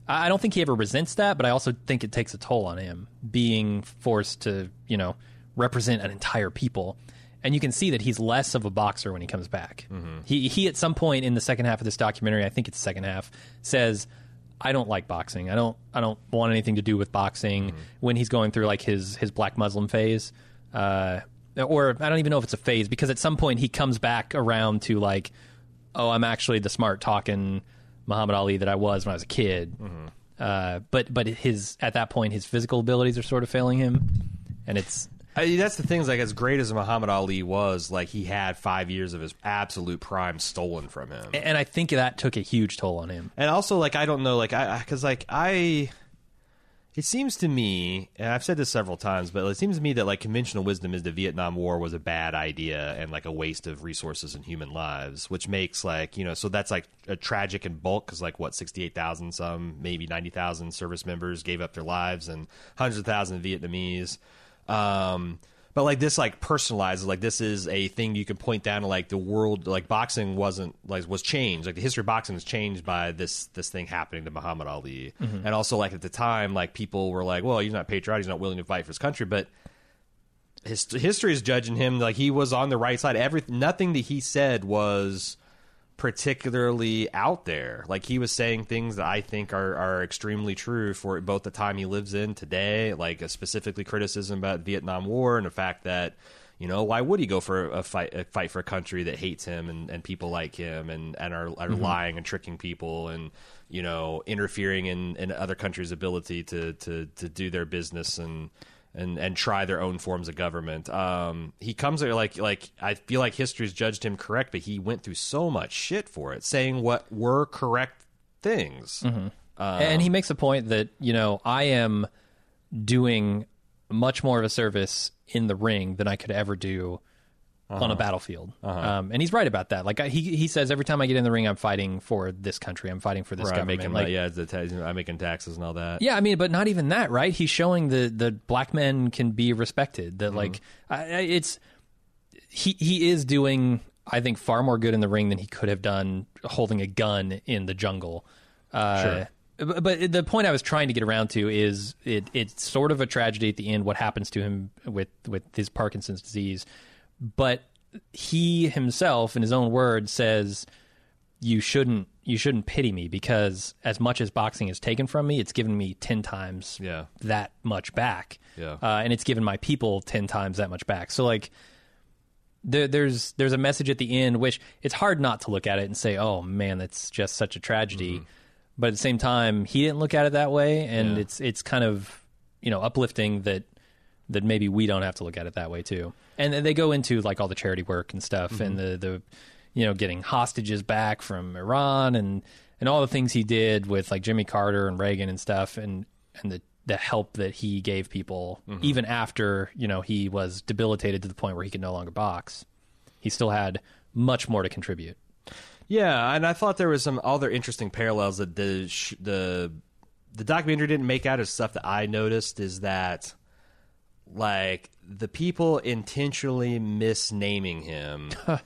I don't think he ever resents that, but I also think it takes a toll on him being forced to, you know, represent an entire people. And you can see that he's less of a boxer when he comes back. He he at some point in the second half of this documentary, I think it's the second half, says, "I don't like boxing. I don't I don't want anything to do with boxing." When he's going through like his his black Muslim phase, uh, or I don't even know if it's a phase because at some point he comes back around to like, "Oh, I'm actually the smart talking Muhammad Ali that I was when I was a kid." Uh, but but his at that point his physical abilities are sort of failing him, and it's
I mean, that's the thing. Is like as great as Muhammad Ali was, like he had five years of his absolute prime stolen from him.
and I think that took a huge toll on him.
And also, like I don't know, like I because like I, it seems to me, and I've said this several times, but it seems to me that like conventional wisdom is the Vietnam War was a bad idea and like a waste of resources and human lives, which makes like you know, so that's like a tragic in bulk because like what sixty eight thousand, some maybe ninety thousand service members gave up their lives and hundreds of thousands of Vietnamese. Um, but like this, like personalizes like this is a thing you can point down to. Like the world, like boxing wasn't like was changed. Like the history of boxing was changed by this this thing happening to Muhammad Ali, and also like at the time, like people were like, well, he's not patriotic, he's not willing to fight for his country, but his history is judging him like he was on the right side. Every nothing that he said was particularly out there. Like he was saying things that I think are, are extremely true for both the time he lives in today, like specifically criticism about the Vietnam War and the fact that you know why would he go for a fight a fight for a country that hates him and, and people like him and, and are, are mm-hmm. lying and tricking people and you know interfering in, in other countries' ability to, to, to do their business and and and try their own forms of government. Um, he comes there like like I feel like history's judged him correct, but he went through so much shit for it, saying what were correct things.
Mm-hmm. and he makes a point that you know I am doing much more of a service in the ring than I could ever do on
Uh-huh.
a battlefield. Um, and he's right about that. Like I, he he says, every time I get in the ring, I'm fighting for this country. I'm fighting for this
I'm
government.
making,
like,
yeah, the I'm making taxes and all that.
yeah, I mean, but not even that, right? He's showing that the black men can be respected. That like I, I- it's he he is doing, I think, far more good in the ring than he could have done holding a gun in the jungle. Uh,
Sure.
But, but the point I was trying to get around to is it it's sort of a tragedy at the end what happens to him with with his Parkinson's disease, but he himself, in his own words, says you shouldn't you shouldn't pity me because as much as boxing has taken from me, it's given me ten times
Yeah.
that much back.
Yeah.
uh, and it's given my people ten times that much back. So like. There, there's there's a message at the end which it's hard not to look at it and say oh man that's just such a tragedy
Mm-hmm.
but at the same time he didn't look at it that way and
Yeah.
it's it's kind of you know uplifting that that maybe we don't have to look at it that way too. And then they go into like all the charity work and stuff and mm-hmm. the the you know getting hostages back from Iran and and all the things he did with like Jimmy Carter and Reagan and stuff and and the the help that he gave people mm-hmm. even after, you know, he was debilitated to the point where he could no longer box. He still had much more to contribute.
Yeah, and I thought there was some other interesting parallels that the sh- the the documentary didn't make out as stuff that I noticed is that like the people intentionally misnaming him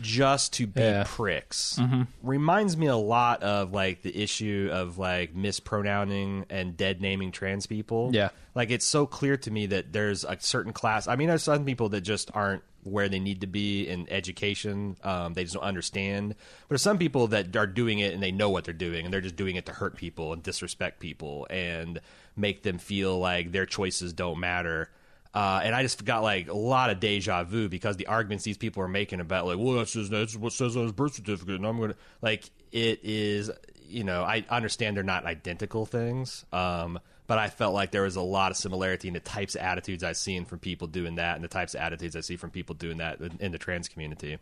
just to be
Yeah.
pricks reminds me a lot of like the issue of like mispronouncing and dead naming trans people.
Yeah.
Like it's so clear to me that there's a certain class. I mean, there's some people that just aren't where they need to be in education. Um, they just don't understand. But there's some people that are doing it and they know what they're doing and they're just doing it to hurt people and disrespect people and make them feel like their choices don't matter. Uh, and I just got like a lot of deja vu because the arguments these people are making about like, well, that's just that's what says on his birth certificate, and I'm gonna like it is. You know, I understand they're not identical things, um, but I felt like there was a lot of similarity in the types of attitudes I've seen from people doing that, and the types of attitudes I see from people doing that in, in the trans community.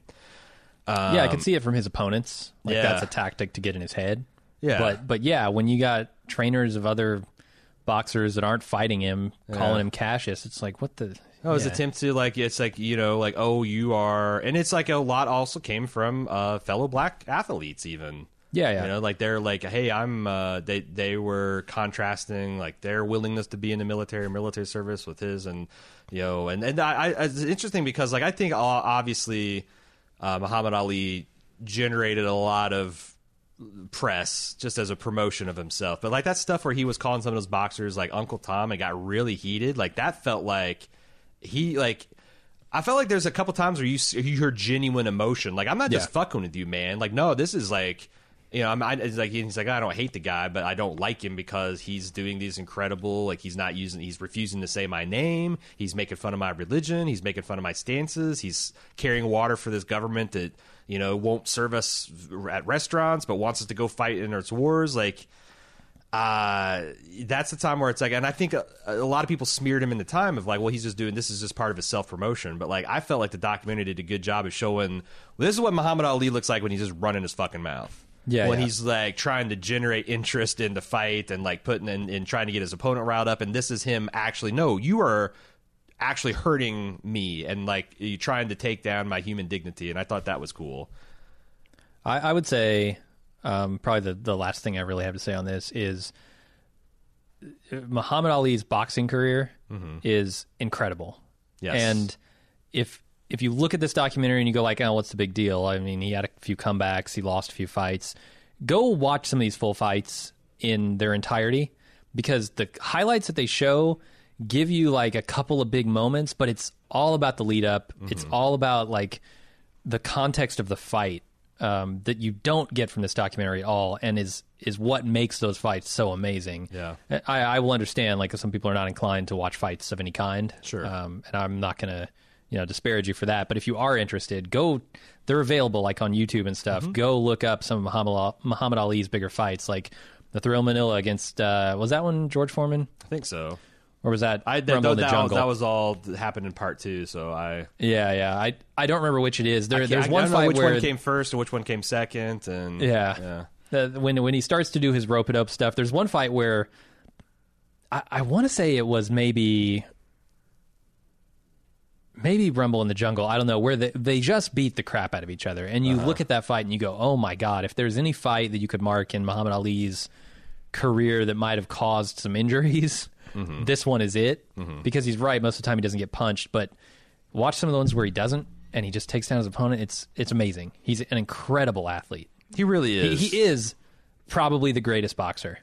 yeah, I could see it from his opponents. Like
yeah.
that's a tactic to get in his head.
Yeah.
But but yeah, when you got trainers of other boxers that aren't fighting him calling him Cassius, it's like what the
Oh, his
yeah.
attempt to like it's like you know like oh you are, and it's like a lot also came from uh, fellow black athletes even.
Yeah, yeah.
You know, like they're like, hey, I'm. Uh, they they were contrasting like their willingness to be in the military military service with his, and you know, and and I, I it's interesting because like I think uh, obviously uh, Muhammad Ali generated a lot of press just as a promotion of himself. But like that stuff where he was calling some of those boxers like Uncle Tom and got really heated, like that felt like he like I felt like there's a couple times where you you heard genuine emotion. Like I'm not just
Yeah.
fucking with you, man. Like no, this is like you know, I'm I, it's like he's like I don't hate the guy, but I don't like him because he's doing these incredible like he's not using he's refusing to say my name. He's making fun of my religion. He's making fun of my stances. He's carrying water for this government that you know won't serve us at restaurants, but wants us to go fight in its wars. Like uh that's the time where it's like and i think a, a lot of people smeared him in the time of like well he's just doing this is just part of his self-promotion but like i felt like the documentary did a good job of showing well, this is what muhammad ali looks like when he's just running his fucking mouth
Yeah,
when
yeah.
he's like trying to generate interest in the fight and like putting in and trying to get his opponent riled up and this is him actually no you are actually hurting me and like you trying to take down my human dignity and i thought that was cool
I, I would say um, probably the, the last thing I really have to say on this is uh, Muhammad Ali's boxing career is incredible.
Mm-hmm. Yes.
And if if you look at this documentary and you go like, oh, what's the big deal? I mean, he had a few comebacks, he lost a few fights. Go watch some of these full fights in their entirety because the highlights that they show give you like a couple of big moments, but it's all about the lead up. It's
Mm-hmm.
all about like the context of the fight um, that you don't get from this documentary at all, and is is what makes those fights so amazing.
Yeah.
I, I will understand like some people are not inclined to watch fights of any kind.
Sure.
um, and I'm not gonna you know disparage you for that. But if you are interested, go. They're available like on YouTube and stuff.
Mm-hmm.
Go look up some of Muhammad, Muhammad Ali's bigger fights, like the Thrill Manila against uh, was that one George Foreman
i think so
or was that
i that,
Rumble in the
that, was,
Jungle?
that was all that happened in part two so i
yeah, yeah. I I don't remember which it is. There,
I
there's
can't-
one
I don't know
fight
which
where
one came first and which one came second, and
Yeah.
yeah.
The, when when he starts to do his rope it up stuff, there's one fight where I, I want to say it was maybe maybe Rumble in the Jungle. I don't know where they they just beat the crap out of each other, and you uh-huh. look at that fight and you go, "Oh my god!" If there's any fight that you could mark in Muhammad Ali's career that might have caused some injuries, Mm-hmm. this one is it. Mm-hmm. Because he's right, most of the time he doesn't get punched, but watch some of the ones where he doesn't, and he just takes down his opponent. It's it's amazing. He's an incredible athlete.
He really is.
he is probably the greatest boxer.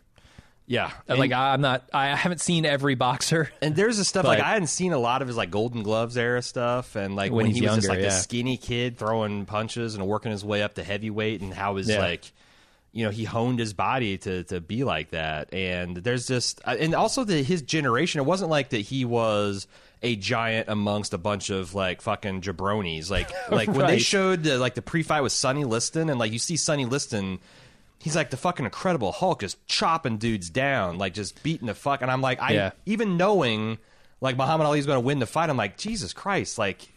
Yeah.
like I'm not. I haven't seen every boxer.
And there's the stuff like I hadn't seen a lot of his like Golden Gloves era stuff, and like
When
when, he was just like
yeah.
a skinny kid throwing punches and working his way up to heavyweight, and how his
Yeah.
like, you know, he honed his body to to be like that. And there's just, uh, and also the his generation. It wasn't like that he was a giant amongst a bunch of like fucking jabronis. Like like when they showed the, like the pre fight with Sonny Liston, and like you see Sonny Liston. He's like the fucking Incredible Hulk, just chopping dudes down, like just beating the fuck. And I'm like, I
Yeah.
even knowing like Muhammad Ali's going to win the fight, I'm like, Jesus Christ, like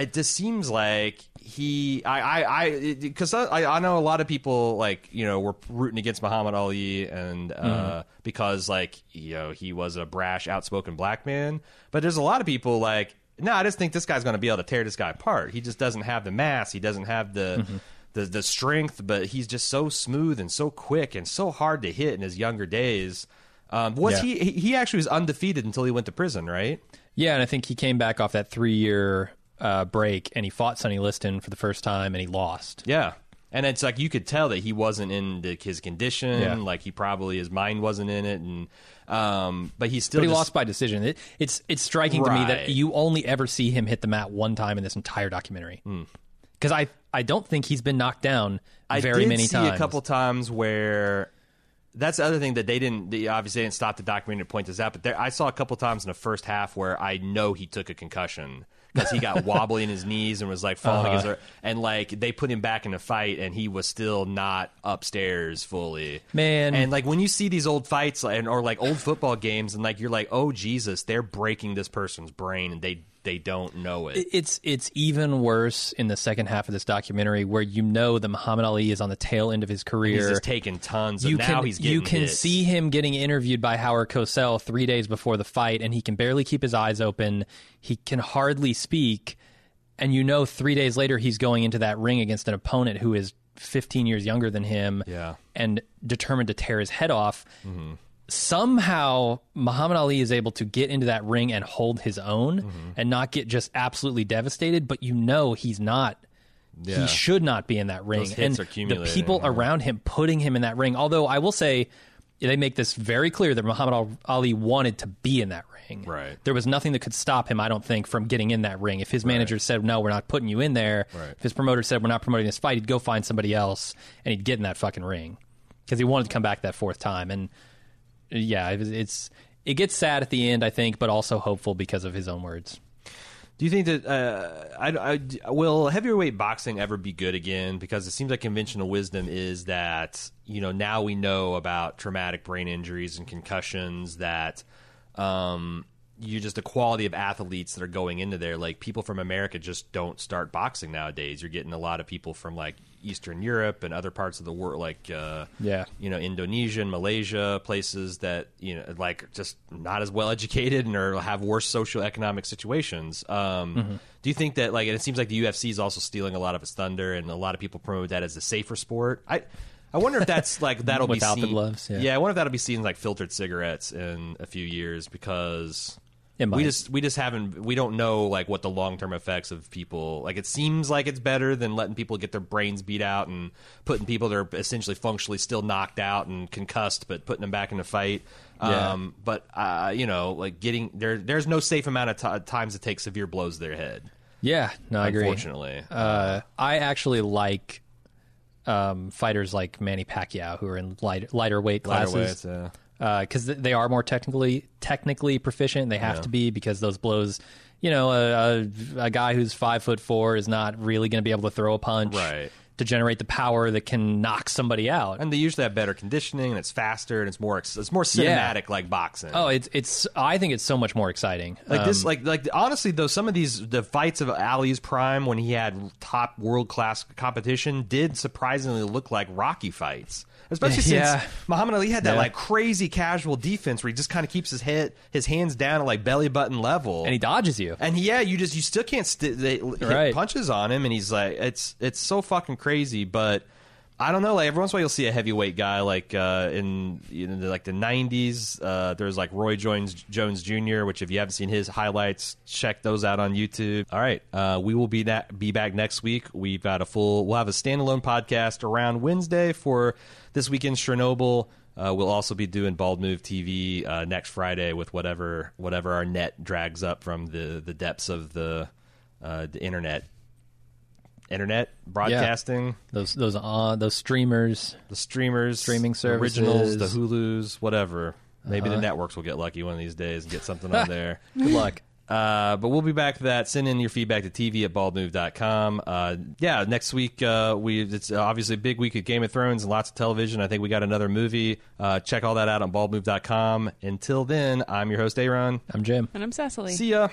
it just seems like he, I, I, I, because I, I know a lot of people like you know were rooting against Muhammad Ali and uh, because like you know he was a brash, outspoken black man, but there's a lot of people like. No, I just think this guy's going to be able to tear this guy apart. He just doesn't have the mass. He doesn't have the the the strength, but he's just so smooth and so quick and so hard to hit in his younger days. Um, was
Yeah.
he? he- He actually was undefeated until he went to prison, right?
Yeah, and I think he came back off that three year uh, break and he fought Sonny Liston for the first time and he lost.
Yeah. And it's like you could tell that he wasn't in the, his condition.
Yeah.
Like he probably his mind wasn't in it, and um, but he still
But he
just-
lost by decision. It, it's it's striking to me that you only ever see him hit the mat one time in this entire documentary. Because I I don't think he's been knocked down
I
very
did
many
see
times.
a couple times where that's the other thing that they didn't. They obviously didn't stop the documentary to point this out, but there, I saw a couple times in the first half where I know he took a concussion because he got wobbly in his knees and was like falling
Uh-huh.
against her, and like they put him back in the fight, and he was still not upstairs fully.
Man.
and like when you see these old fights and or like old football games, and like you're like, oh Jesus, they're breaking this person's brain, and they they don't know it.
It's it's even worse in the second half of this documentary where you know that Muhammad Ali is on the tail end of his career.
He's just taking tons. Of,
you
now
can you can
hits.
see him getting interviewed by Howard Cosell three days before the fight, and he can barely keep his eyes open. He can hardly speak, and you know three days later he's going into that ring against an opponent who is 15 years younger than him,
Yeah.
and determined to tear his head off. Mm-hmm. Somehow Muhammad Ali is able to get into that ring and hold his own and not get just absolutely devastated, but you know he's not
Yeah.
he should not be in that ring. And the people around him putting him in that ring. Although I will say, they make this very clear that Muhammad Ali wanted to be in that ring.
Right.
There was nothing that could stop him, I don't think, from getting in that ring. If his manager said, "No, we're not putting you in there,"
Right.
if his promoter said, "We're not promoting this fight," he'd go find somebody else and he'd get in that fucking ring because he wanted to come back that fourth time. And yeah, it it's it gets sad at the end, I think, but also hopeful because of his own words.
Do you think that uh, I, I- will heavyweight boxing ever be good again? Because it seems like conventional wisdom is that you know now we know about traumatic brain injuries and concussions that um, you just the quality of athletes that are going into there. Like people from America just don't start boxing nowadays. You're getting a lot of people from like Eastern Europe and other parts of the world, like uh,
Yeah.
you know Indonesia and Malaysia, places that you know like just not as well educated and or have worse socioeconomic situations. Um, Do you think that like and it seems like the UFC is also stealing a lot of its thunder, and a lot of people promote that as a safer sport. I I wonder if that's like that'll be
the
seen,
gloves, yeah.
I wonder if that'll be seen like filtered cigarettes in a few years because.
It might.
We just we just haven't we don't know like what the long term effects of people like it seems like it's better than letting people get their brains beat out and putting people that are essentially functionally still knocked out and concussed but putting them back in the fight.
Yeah.
Um, but uh, you know like getting there there's no safe amount of ti times to take severe blows to their head.
Yeah, no, I agree.
Unfortunately,
Uh, I actually like um, fighters like Manny Pacquiao who are in light, lighter weight
Lighter
classes
weights, yeah.
Because they are more technically technically proficient. They have to be because those blows. You know, a, a, a guy who's five foot four is not really going to be able to throw a punch
Right.
to generate the power that can knock somebody out.
And they usually have better conditioning, and it's faster, and it's more it's more
Yeah.
cinematic, like boxing.
oh, it's it's. I think it's so much more exciting.
Like this,
Um,
like like honestly though, some of these the fights of Ali's prime when he had top world class competition did surprisingly look like Rocky fights, especially
Yeah.
since Muhammad Ali had that
Yeah.
like crazy casual defense where he just kind of keeps his head his hands down at like belly button level,
and he dodges you.
and yeah, you just you still can't st- they hit
Right.
punches on him, and he's like it's it's so fucking crazy, but. I don't know. Like every once in a while, you'll see a heavyweight guy like uh, in you know, like the '90s. Uh, there's like Roy Jones Jones Jr., which if you haven't seen his highlights, check those out on YouTube. All right, uh, we will be na- be back next week. We've got a full. We'll have a standalone podcast around Wednesday for this weekend's Chernobyl. Uh, we'll also be doing Bald Move TV uh, next Friday with whatever whatever our net drags up from the the depths of the uh, the internet. Internet broadcasting,
Those those uh, those streamers.
the streamers,
Streaming
the originals, the
services.
Hulus, whatever. Maybe
Uh-huh.
the networks will get lucky one of these days and get something on there.
Good luck.
Uh, but we'll be back to that. Send in your feedback to TV at baldmove.com. Uh, yeah, next week, uh, we it's obviously a big week of Game of Thrones and lots of television. I think we got another movie. Uh, check all that out on baldmove.com. Until then, I'm your host, Aaron.
I'm Jim.
And I'm Cecily.
See ya.